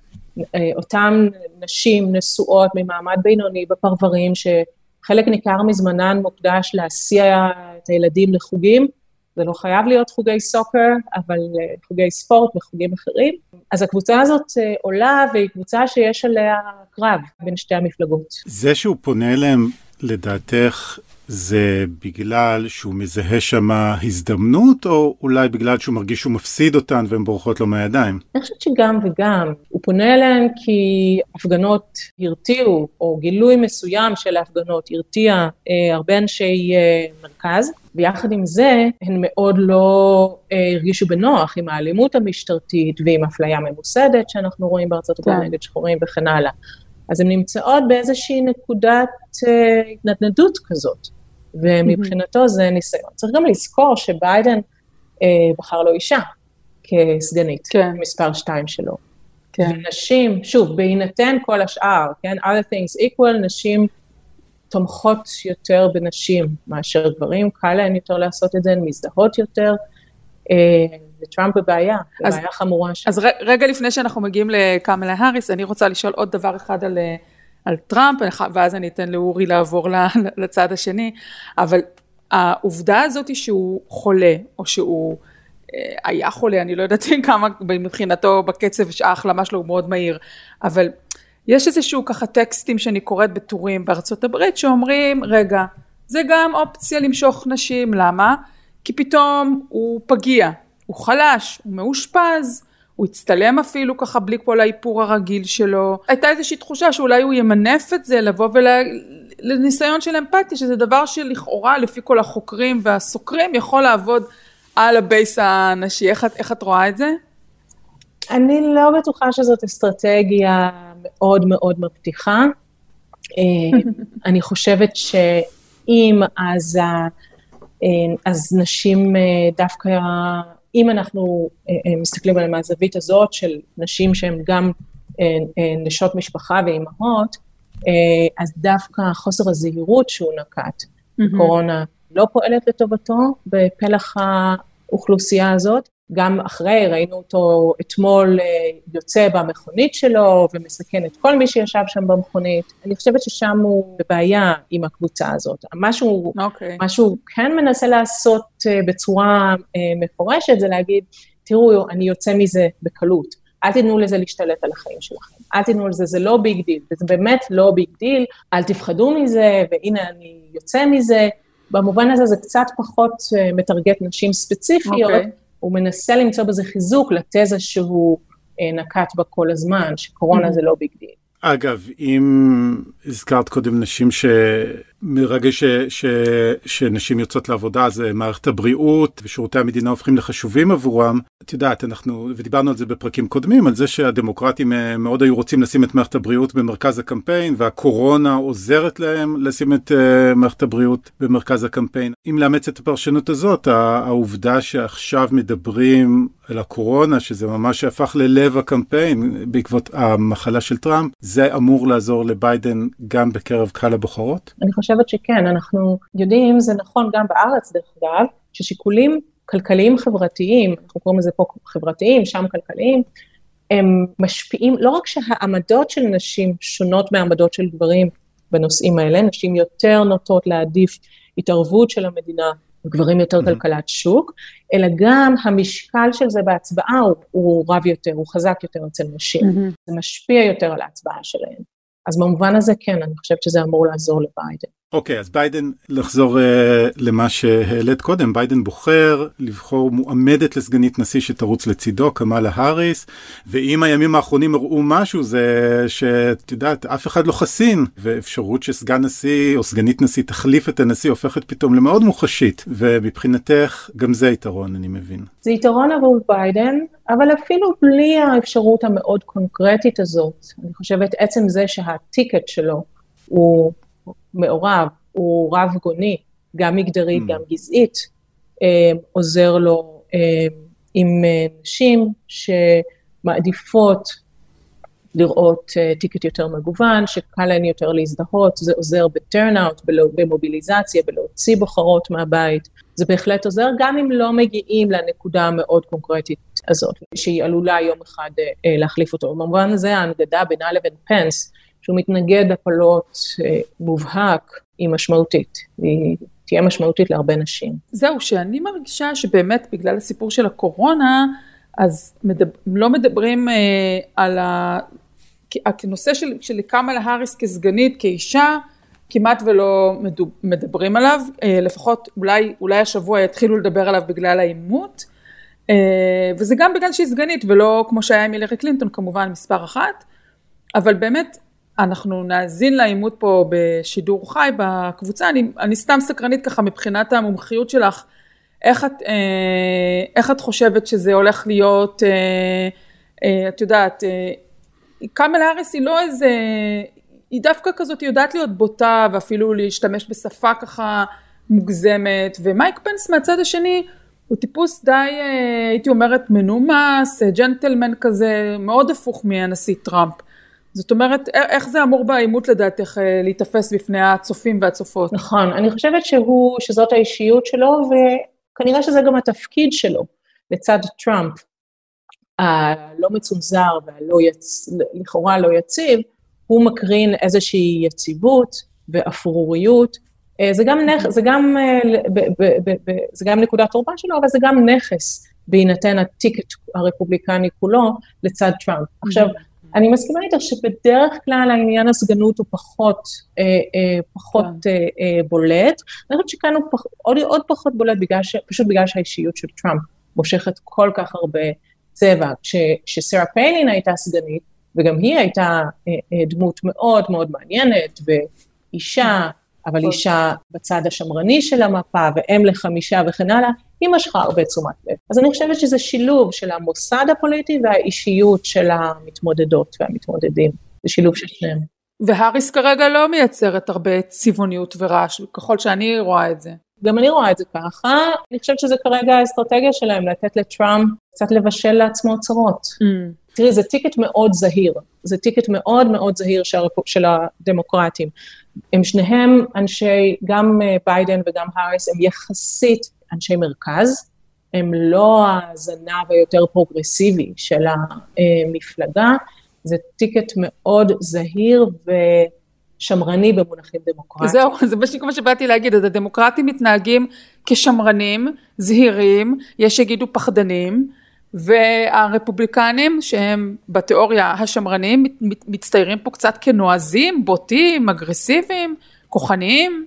אה, אותן נשים נשואות ממעמד בינוני בפרברים, שחלק ניכר מזמנן מוקדש להסיע את הילדים לחוגים, זה לא חייב להיות חוגי סוקר, אבל uh, חוגי ספורט וחוגים אחרים. אז הקבוצה הזאת uh, עולה, והיא קבוצה שיש עליה קרב בין שתי המפלגות. זה שהוא פונה אליהם, לדעתך, זה בגלל שהוא מזהה שם הזדמנות, או אולי בגלל שהוא מרגיש שהוא מפסיד אותן והן בורחות לו מהידיים? אני חושבת שגם וגם. הוא פונה אליהן כי הפגנות הרתיעו, או גילוי מסוים של ההפגנות הרתיע אה, הרבה אנשי אה, מרכז, ויחד עם זה, הן מאוד לא אה, הרגישו בנוח עם האלימות המשטרתית ועם אפליה ממוסדת שאנחנו רואים בארצות הברית כן. נגד שחורים וכן הלאה. אז הן נמצאות באיזושהי נקודת אה, התנדנדות כזאת. ומבחינתו זה ניסיון. צריך גם לזכור שביידן אה, בחר לו אישה כסגנית, כן. מספר שתיים שלו. כן. ונשים, שוב, בהינתן כל השאר, כן, other things equal, נשים תומכות יותר בנשים מאשר גברים, קל להן יותר לעשות את זה, הן מזדהות יותר. אה, וטראמפ בבעיה, בבעיה חמורה שם. אז רגע לפני שאנחנו מגיעים לקמלה האריס, אני רוצה לשאול עוד דבר אחד על אה, על טראמפ, ואז אני אתן לאורי לעבור <laughs> לצד השני, אבל העובדה הזאת היא שהוא חולה, או שהוא אה, היה חולה, אני לא יודעת <laughs> כמה מבחינתו בקצב ההחלמה שלו הוא מאוד מהיר, אבל יש איזשהו ככה טקסטים שאני קוראת בטורים בארצות הברית שאומרים, רגע, זה גם אופציה למשוך נשים, למה? כי פתאום הוא פגיע, הוא חלש, הוא מאושפז, הוא הצטלם אפילו ככה בלי כל האיפור הרגיל שלו. הייתה איזושהי תחושה שאולי הוא ימנף את זה, לבוא ולניסיון של אמפתיה, שזה דבר שלכאורה לפי כל החוקרים והסוקרים יכול לעבוד על הבייס הנשי. איך, איך את רואה את זה? אני לא בטוחה שזאת אסטרטגיה מאוד מאוד מבטיחה. אה, <laughs> אני חושבת שאם אז, אה, אז נשים אה, דווקא אם אנחנו אה, אה, מסתכלים עליהם מהזווית הזאת של נשים שהן גם אה, נשות משפחה ואימהות, אז דווקא חוסר הזהירות שהוא נקט בקורונה לא פועלת לטובתו בפלח האוכלוסייה הזאת. גם אחרי, ראינו אותו אתמול אה, יוצא במכונית שלו ומסכן את כל מי שישב שם במכונית. אני חושבת ששם הוא בבעיה עם הקבוצה הזאת. מה שהוא, okay. אוקיי. מה שהוא כן מנסה לעשות אה, בצורה אה, מפורשת, זה להגיד, תראו, אני יוצא מזה בקלות. אל תיתנו לזה להשתלט על החיים שלכם. אל תיתנו לזה, זה לא big deal, וזה באמת לא big deal, אל תפחדו מזה, והנה אני יוצא מזה. במובן הזה זה קצת פחות מטרגט נשים ספציפיות. Okay. הוא מנסה למצוא בזה חיזוק לתזה שהוא אה, נקט בה כל הזמן, שקורונה mm-hmm. זה לא big deal. אגב, אם הזכרת קודם נשים שמרגע ש, ש, שנשים יוצאות לעבודה, אז מערכת הבריאות ושירותי המדינה הופכים לחשובים עבורם. את יודעת, אנחנו, ודיברנו על זה בפרקים קודמים, על זה שהדמוקרטים אה, מאוד היו רוצים לשים את מערכת הבריאות במרכז הקמפיין, והקורונה עוזרת להם לשים את uh, מערכת הבריאות במרכז הקמפיין. אם לאמץ את הפרשנות הזאת, העובדה שעכשיו מדברים על הקורונה, שזה ממש הפך ללב הקמפיין בעקבות המחלה של טראמפ, זה אמור לעזור לביידן גם בקרב קהל הבוחרות? אני חושבת שכן, אנחנו יודעים, זה נכון גם בארץ דרך אגב, ששיקולים כלכליים חברתיים, אנחנו קוראים לזה פה חברתיים, שם כלכליים, הם משפיעים, לא רק שהעמדות של נשים שונות מהעמדות של גברים בנושאים האלה, נשים יותר נוטות להעדיף התערבות של המדינה, גברים יותר mm-hmm. כלכלת שוק, אלא גם המשקל של זה בהצבעה הוא, הוא רב יותר, הוא חזק יותר אצל נשים. Mm-hmm. זה משפיע יותר על ההצבעה שלהן. אז במובן הזה כן, אני חושבת שזה אמור לעזור לביידן. אוקיי, okay, אז ביידן, לחזור uh, למה שהעלית קודם, ביידן בוחר לבחור מועמדת לסגנית נשיא שתרוץ לצידו, קמאלה האריס, ואם הימים האחרונים הראו משהו זה שאת יודעת, אף אחד לא חסין, ואפשרות שסגן נשיא או סגנית נשיא תחליף את הנשיא הופכת פתאום למאוד מוחשית, ומבחינתך גם זה יתרון, אני מבין. זה יתרון עבור ביידן, אבל אפילו בלי האפשרות המאוד קונקרטית הזאת, אני חושבת עצם זה שה ticket שלו הוא מעורב, הוא רב גוני, גם מגדרית, mm. גם גזעית, אה, עוזר לו אה, עם אה, נשים שמעדיפות לראות ticket יותר מגוון, שקל להן יותר להזדהות, זה עוזר ב turnout, במוביליזציה, בלהוציא בוחרות מהבית, זה בהחלט עוזר, גם אם לא מגיעים לנקודה המאוד קונקרטית הזאת, שהיא עלולה יום אחד להחליף אותו. במובן הזה ההנגדה בינה לבין פנס, שהוא מתנגד הפלות אה, מובהק, היא משמעותית. היא תהיה משמעותית להרבה נשים. זהו, שאני מרגישה שבאמת בגלל הסיפור של הקורונה, אז מדבר, לא מדברים אה, על ה... הנושא של, של קמאלה האריס כסגנית, כאישה, כמעט ולא מדברים עליו, אה, לפחות אולי, אולי השבוע יתחילו לדבר עליו בגלל העימות, אה, וזה גם בגלל שהיא סגנית ולא כמו שהיה עם הילרי קלינטון כמובן מספר אחת, אבל באמת אנחנו נאזין לעימות פה בשידור חי בקבוצה, אני, אני סתם סקרנית ככה מבחינת המומחיות שלך, איך את, אה, איך את חושבת שזה הולך להיות, אה, אה, את יודעת, אה, קאמל האריס היא לא איזה, היא דווקא כזאת היא יודעת להיות בוטה ואפילו להשתמש בשפה ככה מוגזמת, ומייק פנס מהצד השני הוא טיפוס די, אה, הייתי אומרת, מנומס, ג'נטלמן כזה, מאוד הפוך מהנשיא טראמפ. זאת אומרת, איך זה אמור בעימות לדעתך אה, להיתפס בפני הצופים והצופות? נכון, אני חושבת שהוא, שזאת האישיות שלו, וכנראה שזה גם התפקיד שלו לצד טראמפ, הלא מצונזר והלא יצ... לא יציב, הוא מקרין איזושהי יציבות ואפרוריות. אה, זה גם, נכ... זה, גם, אה, ב... ב... ב... זה גם נקודת תורפה שלו, אבל זה גם נכס בהינתן הטיקט הרפובליקני כולו לצד טראמפ. עכשיו, אני מסכימה איתך שבדרך כלל העניין הסגנות הוא פחות, אה, אה, פחות כן. אה, אה, בולט. אני חושבת שכאן הוא פח, עוד, עוד פחות בולט בגלל ש, פשוט בגלל שהאישיות של טראמפ מושכת כל כך הרבה צבע. כשסרה פיילין הייתה סגנית, וגם היא הייתה אה, אה, דמות מאוד מאוד מעניינת, ואישה, אבל נכון. אישה בצד השמרני של המפה, ואם לחמישה וכן הלאה, היא משכה הרבה תשומת לב. אז אני חושבת שזה שילוב של המוסד הפוליטי והאישיות של המתמודדות והמתמודדים. זה שילוב של שניהם. והאריס כרגע לא מייצרת הרבה צבעוניות ורעש, ככל שאני רואה את זה. גם אני רואה את זה ככה, אני חושבת שזה כרגע האסטרטגיה שלהם, לתת לטראמפ קצת לבשל לעצמו צרות. Mm. תראי, זה ticket מאוד זהיר, זה ticket מאוד מאוד זהיר של, של הדמוקרטים. הם שניהם אנשי, גם אה, ביידן וגם האריס, הם יחסית אנשי מרכז, הם לא הזנב היותר פרוגרסיבי של המפלגה, זה טיקט מאוד זהיר ושמרני במונחים דמוקרטיים. זהו, <laughs> זה בדיוק מה שבאתי להגיד, אז הדמוקרטים מתנהגים כשמרנים, זהירים, יש שיגידו פחדנים, והרפובליקנים שהם בתיאוריה השמרנים מצטיירים פה קצת כנועזים, בוטים, אגרסיביים, כוחניים.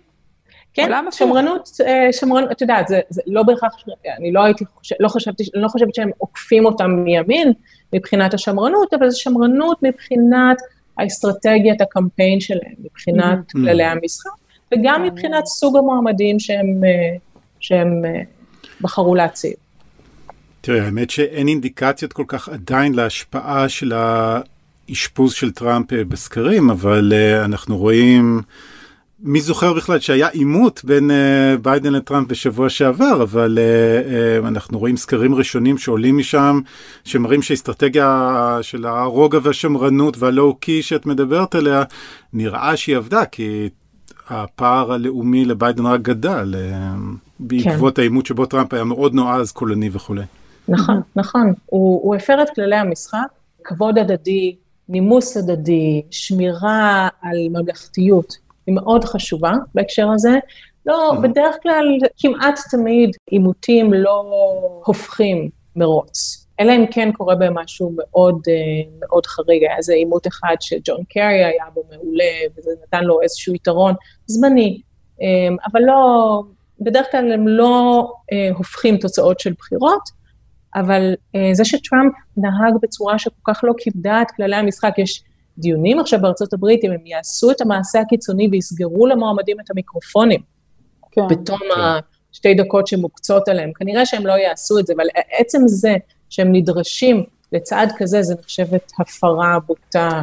כן, שמרנות, אה, שמרנות, את יודעת, זה, זה לא בהכרח, אני לא הייתי, לא חשבתי, אני לא חושבת שהם עוקפים אותם מימין מבחינת השמרנות, אבל זה שמרנות מבחינת האסטרטגיית הקמפיין שלהם, מבחינת mm-hmm. כללי המשחק, וגם מבחינת סוג המועמדים שהם, אה, שהם אה, בחרו להציב. תראה, האמת שאין אינדיקציות כל כך עדיין להשפעה של האשפוז של טראמפ בסקרים, אבל אנחנו רואים... מי זוכר בכלל שהיה עימות בין uh, ביידן לטראמפ בשבוע שעבר, אבל uh, uh, אנחנו רואים סקרים ראשונים שעולים משם, שמראים שהאסטרטגיה של הרוגע והשמרנות והלואו-קי שאת מדברת עליה, נראה שהיא עבדה, כי הפער הלאומי לביידן רק גדל uh, בעקבות כן. העימות שבו טראמפ היה מאוד נועז, קולני וכולי. נכון, נכון. הוא, הוא הפר את כללי המשחק, כבוד הדדי, נימוס הדדי, שמירה על ממלכתיות. היא מאוד חשובה בהקשר הזה. לא, mm-hmm. בדרך כלל כמעט תמיד עימותים לא הופכים מרוץ. אלא אם כן קורה בהם משהו מאוד, אה, מאוד חריג. היה איזה עימות אחד שג'ון קרי היה בו מעולה, וזה נתן לו איזשהו יתרון זמני. אמ, אבל לא, בדרך כלל הם לא אה, הופכים תוצאות של בחירות, אבל אה, זה שטראמפ נהג בצורה שכל כך לא כיבדה את כללי המשחק, יש דיונים עכשיו בארצות הברית, אם הם יעשו את המעשה הקיצוני ויסגרו למועמדים את המיקרופונים, כן. בתום כן. השתי דקות שמוקצות עליהם, כנראה שהם לא יעשו את זה, אבל עצם זה שהם נדרשים לצעד כזה, זה נחשבת הפרה בוטה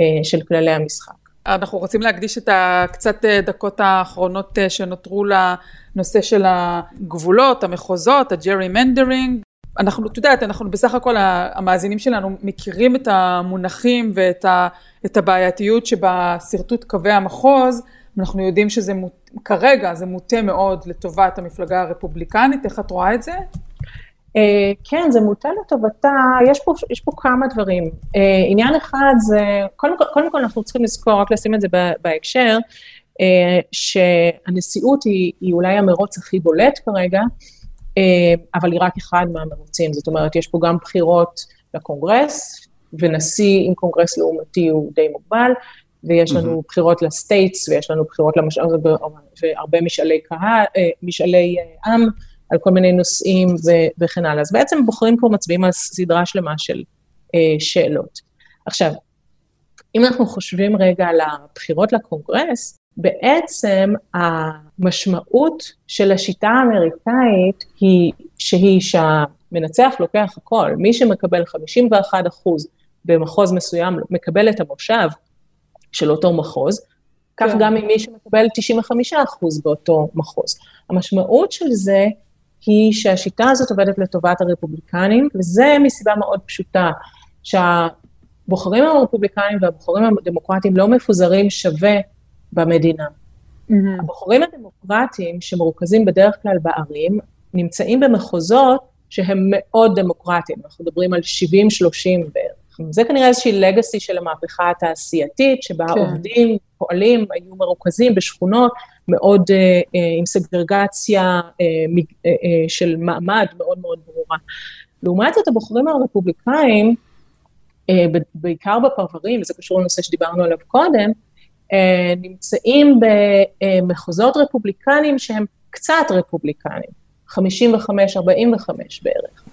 אה, של כללי המשחק. אנחנו רוצים להקדיש את הקצת אה, דקות האחרונות אה, שנותרו לנושא של הגבולות, המחוזות, הג'רי מנדרינג. אנחנו, את יודעת, אנחנו בסך הכל המאזינים שלנו מכירים את המונחים ואת ה, את הבעייתיות שבשרטוט קווי המחוז, אנחנו יודעים שזה מוט, כרגע זה מוטה מאוד לטובת המפלגה הרפובליקנית, איך את רואה את זה? Uh, כן, זה מוטה לטובתה, יש פה, יש פה כמה דברים. Uh, עניין אחד זה, קודם כל, קודם כל אנחנו צריכים לזכור, רק לשים את זה בהקשר, uh, שהנשיאות היא, היא אולי המרוץ הכי בולט כרגע, אה, אבל היא רק אחד מהמרוצים, זאת אומרת, יש פה גם בחירות לקונגרס, ונשיא עם קונגרס לעומתי הוא די מוגבל, ויש לנו mm-hmm. בחירות לסטייטס, ויש לנו בחירות למשל, והרבה משאלי קהל, אה, משאלי אה, עם, על כל מיני נושאים ו- וכן הלאה. אז בעצם בוחרים פה מצביעים על סדרה שלמה של אה, שאלות. עכשיו, אם אנחנו חושבים רגע על הבחירות לקונגרס, בעצם המשמעות של השיטה האמריקאית היא שהיא שהמנצח לוקח הכל, מי שמקבל 51 אחוז במחוז מסוים מקבל את המושב של אותו מחוז, כך כן. גם ממי שמקבל 95 אחוז באותו מחוז. המשמעות של זה היא שהשיטה הזאת עובדת לטובת הרפובליקנים, וזה מסיבה מאוד פשוטה, שהבוחרים הרפובליקנים והבוחרים הדמוקרטיים לא מפוזרים שווה במדינה. Mm-hmm. הבוחרים הדמוקרטיים, שמרוכזים בדרך כלל בערים, נמצאים במחוזות שהם מאוד דמוקרטיים, אנחנו מדברים על 70-30 בערך. זה כנראה איזושהי לגאסי של המהפכה התעשייתית, שבה כן. עובדים, פועלים, היו מרוכזים בשכונות מאוד uh, uh, עם סגרגציה uh, uh, uh, של מעמד מאוד מאוד ברורה. לעומת זאת, הבוחרים הרפובליקאים, uh, בעיקר בפרברים, וזה קשור לנושא שדיברנו עליו קודם, אה, נמצאים במחוזות רפובליקניים שהם קצת רפובליקניים, 55-45 בערך.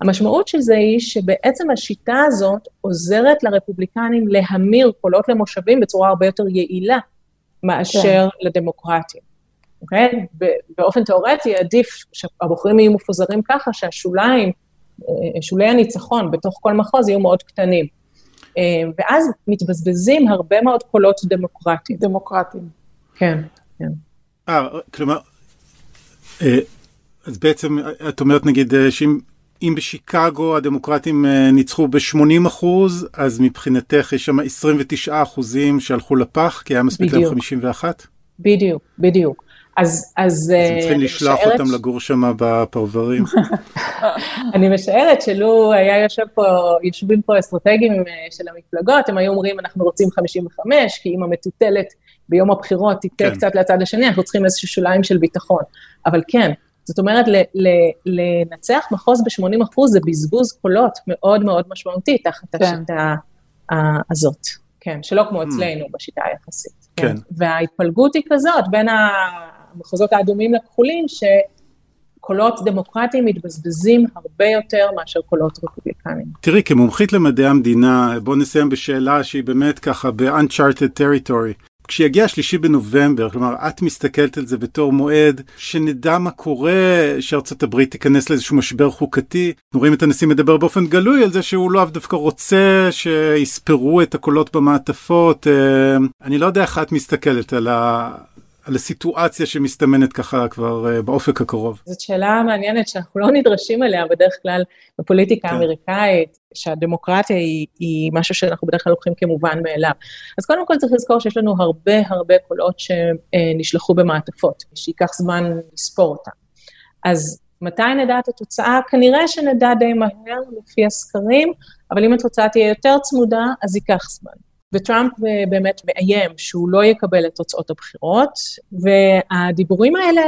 המשמעות של זה היא שבעצם השיטה הזאת עוזרת לרפובליקנים להמיר קולות למושבים בצורה הרבה יותר יעילה מאשר כן. לדמוקרטים. אוקיי? Okay? באופן תיאורטי עדיף שהבוחרים יהיו מפוזרים ככה שהשוליים, אה, שולי הניצחון בתוך כל מחוז יהיו מאוד קטנים. אה, ואז מתבזבזים הרבה מאוד קולות דמוקרטיים. דמוקרטיים. כן, כן. אה, כלומר, אה, אז בעצם את אומרת נגיד שאם אם בשיקגו הדמוקרטים אה, ניצחו ב-80 אחוז, אז מבחינתך יש שם 29 אחוזים שהלכו לפח, כי היה מספיק להם 51? בדיוק, בדיוק. אז, אז... אז הם צריכים לשלוח אותם ש... לגור שם בפרברים. <laughs> אני משערת שלו היה יושב פה, יושבים פה אסטרטגים של המפלגות, הם היו אומרים, אנחנו רוצים 55, כי אם המטוטלת ביום הבחירות תיתה כן. קצת לצד השני, אנחנו צריכים איזשהו שוליים של ביטחון. אבל כן, זאת אומרת, לנצח מחוז ב-80 אחוז זה בזבוז קולות מאוד מאוד משמעותי תחת כן. השיטה הזאת. כן, שלא כמו hmm. אצלנו בשיטה היחסית. כן. כן. וההתפלגות היא כזאת בין המחוזות האדומים לכחולים, שקולות דמוקרטיים מתבזבזים הרבה יותר מאשר קולות רפובליקניים. תראי, כמומחית למדעי המדינה, בואו נסיים בשאלה שהיא באמת ככה ב-uncharted territory. כשיגיע השלישי בנובמבר, כלומר, את מסתכלת על זה בתור מועד, שנדע מה קורה, שארצות הברית תיכנס לאיזשהו משבר חוקתי. אנחנו רואים את הנשיא מדבר באופן גלוי על זה שהוא לא דווקא רוצה שיספרו את הקולות במעטפות. אה, אני לא יודע איך את מסתכלת על, ה... על הסיטואציה שמסתמנת ככה כבר uh, באופק הקרוב? זאת שאלה מעניינת שאנחנו לא נדרשים אליה בדרך כלל בפוליטיקה כן. האמריקאית, שהדמוקרטיה היא, היא משהו שאנחנו בדרך כלל לוקחים כמובן מאליו. אז קודם כל צריך לזכור שיש לנו הרבה הרבה קולות שנשלחו במעטפות, שייקח זמן לספור אותם. אז מתי נדע את התוצאה? כנראה שנדע די מהר לפי הסקרים, אבל אם התוצאה תהיה יותר צמודה, אז ייקח זמן. וטראמפ באמת מאיים שהוא לא יקבל את תוצאות הבחירות, והדיבורים האלה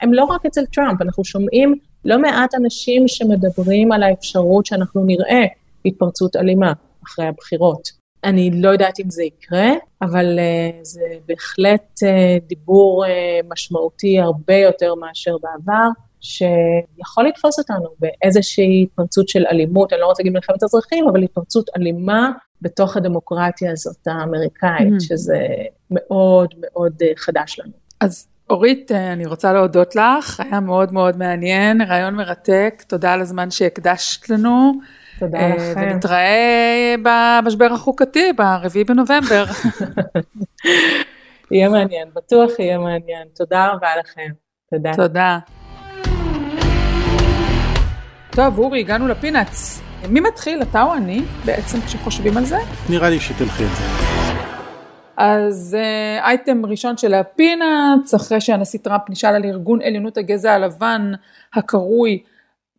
הם לא רק אצל טראמפ, אנחנו שומעים לא מעט אנשים שמדברים על האפשרות שאנחנו נראה התפרצות אלימה אחרי הבחירות. אני לא יודעת אם זה יקרה, אבל uh, זה בהחלט uh, דיבור uh, משמעותי הרבה יותר מאשר בעבר. שיכול לתפוס אותנו באיזושהי התפרצות של אלימות, אני לא רוצה להגיד מלחמת אזרחים, אבל התפרצות אלימה בתוך הדמוקרטיה הזאת האמריקאית, mm-hmm. שזה מאוד מאוד אה, חדש לנו. אז אורית, אה, אני רוצה להודות לך, היה מאוד מאוד מעניין, רעיון מרתק, תודה על הזמן שהקדשת לנו. תודה אה, לכם. ונתראה במשבר החוקתי ב-4 בנובמבר. <laughs> יהיה מעניין, בטוח יהיה מעניין. תודה רבה לכם. תודה. תודה. טוב, אורי, הגענו לפינאץ. מי מתחיל, אתה או אני, בעצם, כשחושבים על זה? נראה לי שתלכי את זה. אז uh, אייטם ראשון של הפינאץ, אחרי שהנשיא טראמפ נשאל על ארגון עליונות הגזע הלבן, הקרוי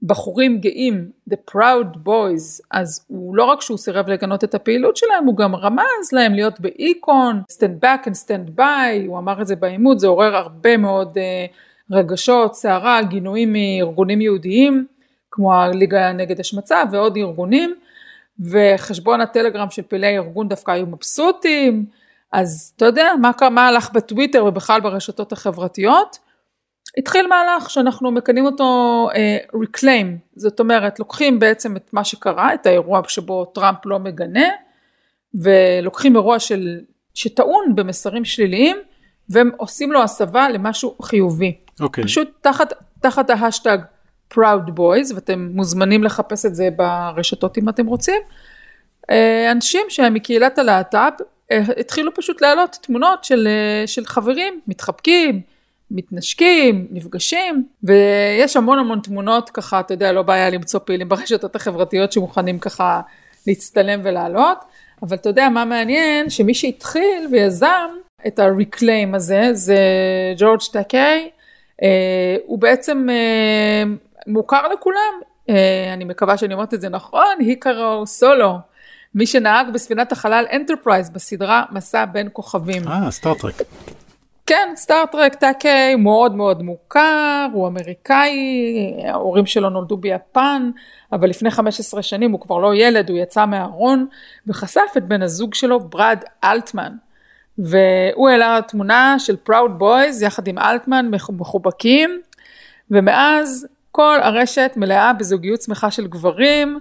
בחורים גאים, The Proud Boys, אז הוא לא רק שהוא סירב לגנות את הפעילות שלהם, הוא גם רמז להם להיות באיקון, stand back and stand by, הוא אמר את זה בעימות, זה עורר הרבה מאוד uh, רגשות, סערה, גינויים מארגונים יהודיים. כמו הליגה נגד השמצה ועוד ארגונים, וחשבון הטלגרם של פעילי הארגון דווקא היו מבסוטים, אז אתה יודע מה, מה הלך בטוויטר ובכלל ברשתות החברתיות? התחיל מהלך שאנחנו מקנים אותו uh, reclaim, זאת אומרת לוקחים בעצם את מה שקרה, את האירוע שבו טראמפ לא מגנה, ולוקחים אירוע של, שטעון במסרים שליליים, והם עושים לו הסבה למשהו חיובי. אוקיי. Okay. פשוט תחת, תחת ההאשטג Proud Boys, ואתם מוזמנים לחפש את זה ברשתות אם אתם רוצים. אה, אנשים שהם מקהילת הלהט"ב אה, התחילו פשוט להעלות תמונות של, אה, של חברים מתחבקים, מתנשקים, נפגשים, ויש המון המון תמונות ככה, אתה יודע, לא בעיה למצוא פעילים ברשתות החברתיות שמוכנים ככה להצטלם ולעלות, אבל אתה יודע מה מעניין? שמי שהתחיל ויזם את ה-reclaim הזה זה ג'ורג' טאקיי, הוא בעצם מוכר לכולם, אה, אני מקווה שאני אומרת את זה נכון, היקארו סולו, מי שנהג בספינת החלל אנטרפרייז בסדרה מסע בין כוכבים. אה, סטארטרק. כן, סטארטרק טאקיי מאוד מאוד מוכר, הוא אמריקאי, ההורים שלו נולדו ביפן, אבל לפני 15 שנים הוא כבר לא ילד, הוא יצא מהארון וחשף את בן הזוג שלו, ברד אלטמן. והוא העלה תמונה של Proud Boys יחד עם אלטמן מחובקים, ומאז כל הרשת מלאה בזוגיות שמחה של גברים,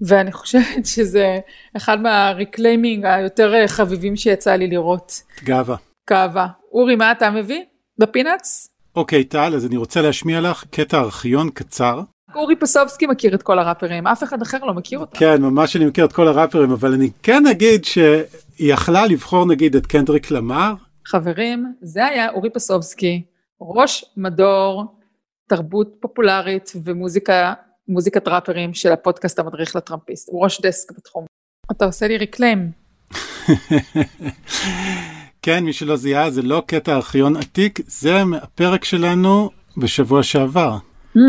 ואני חושבת שזה אחד מה- reclaiming היותר חביבים שיצא לי לראות. גאווה. גאווה. אורי, מה אתה מביא? בפינאץ? אוקיי, טל, אז אני רוצה להשמיע לך קטע ארכיון קצר. אורי פסובסקי מכיר את כל הראפרים, אף אחד אחר לא מכיר אותם. כן, ממש אני מכיר את כל הראפרים, אבל אני כן אגיד שהיא יכלה לבחור נגיד את קנדריק למר. חברים, זה היה אורי פסובסקי, ראש מדור תרבות פופולרית ומוזיקה מוזיקת ראפרים של הפודקאסט המדריך לטראמפיסט, הוא ראש דסק בתחום. אתה עושה לי ריקליים. <laughs> כן, מי שלא זיהה, זה לא קטע ארכיון עתיק, זה מהפרק שלנו בשבוע שעבר. Mm.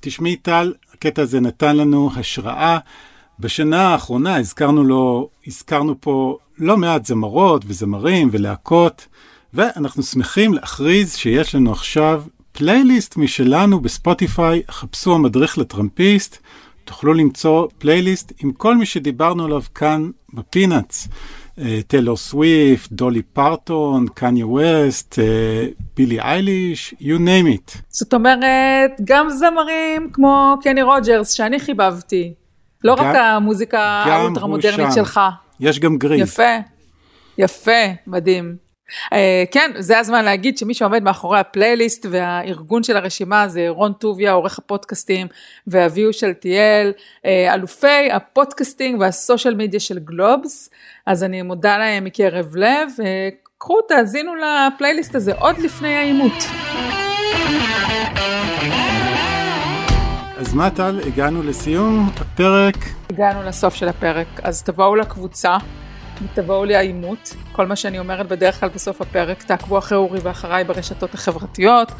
תשמעי טל, הקטע הזה נתן לנו השראה. בשנה האחרונה הזכרנו לו, הזכרנו פה לא מעט זמרות וזמרים ולהקות, ואנחנו שמחים להכריז שיש לנו עכשיו פלייליסט משלנו בספוטיפיי, חפשו המדריך לטראמפיסט, תוכלו למצוא פלייליסט עם כל מי שדיברנו עליו כאן בפינאץ. טיילור סוויפט, דולי פרטון, קניה ווסט, בילי אייליש, you name it. זאת אומרת, גם זמרים כמו קני רוג'רס שאני חיבבתי, לא גם, רק המוזיקה האולטרה מודרנית שלך. יש גם גריז. יפה, יפה, מדהים. אה, כן, זה הזמן להגיד שמי שעומד מאחורי הפלייליסט והארגון של הרשימה זה רון טוביה, עורך הפודקאסטים, ואביהו אה, אלופי הפודקאסטינג והסושיאל מדיה של גלובס, אז אני מודה להם מקרב לב, uh, קחו, תאזינו לפלייליסט הזה עוד לפני העימות. אז מה טל, הגענו לסיום הפרק? הגענו לסוף של הפרק, אז תבואו לקבוצה. ותבואו לי העימות, כל מה שאני אומרת בדרך כלל בסוף הפרק, תעקבו אחרי אורי ואחריי ברשתות החברתיות.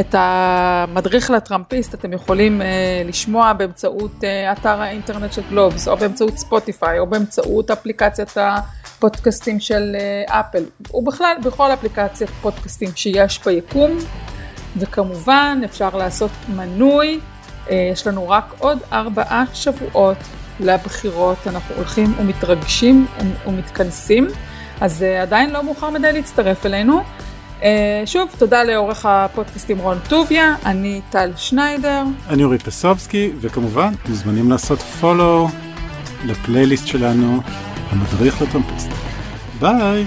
את המדריך לטראמפיסט אתם יכולים uh, לשמוע באמצעות uh, אתר האינטרנט של גלובס, או באמצעות ספוטיפיי, או באמצעות אפליקציית הפודקאסטים של uh, אפל, ובכלל בכל אפליקציית פודקאסטים שיש ביקום, וכמובן אפשר לעשות מנוי, יש לנו רק עוד ארבעה שבועות לבחירות, אנחנו הולכים ומתרגשים ומתכנסים, אז uh, עדיין לא מאוחר מדי להצטרף אלינו. Uh, שוב, תודה לעורך הפודקאסטים רון טוביה, אני טל שניידר. אני אורי פסובסקי, וכמובן, מוזמנים לעשות פולו לפלייליסט שלנו, המדריך לטרמפיסט. ביי!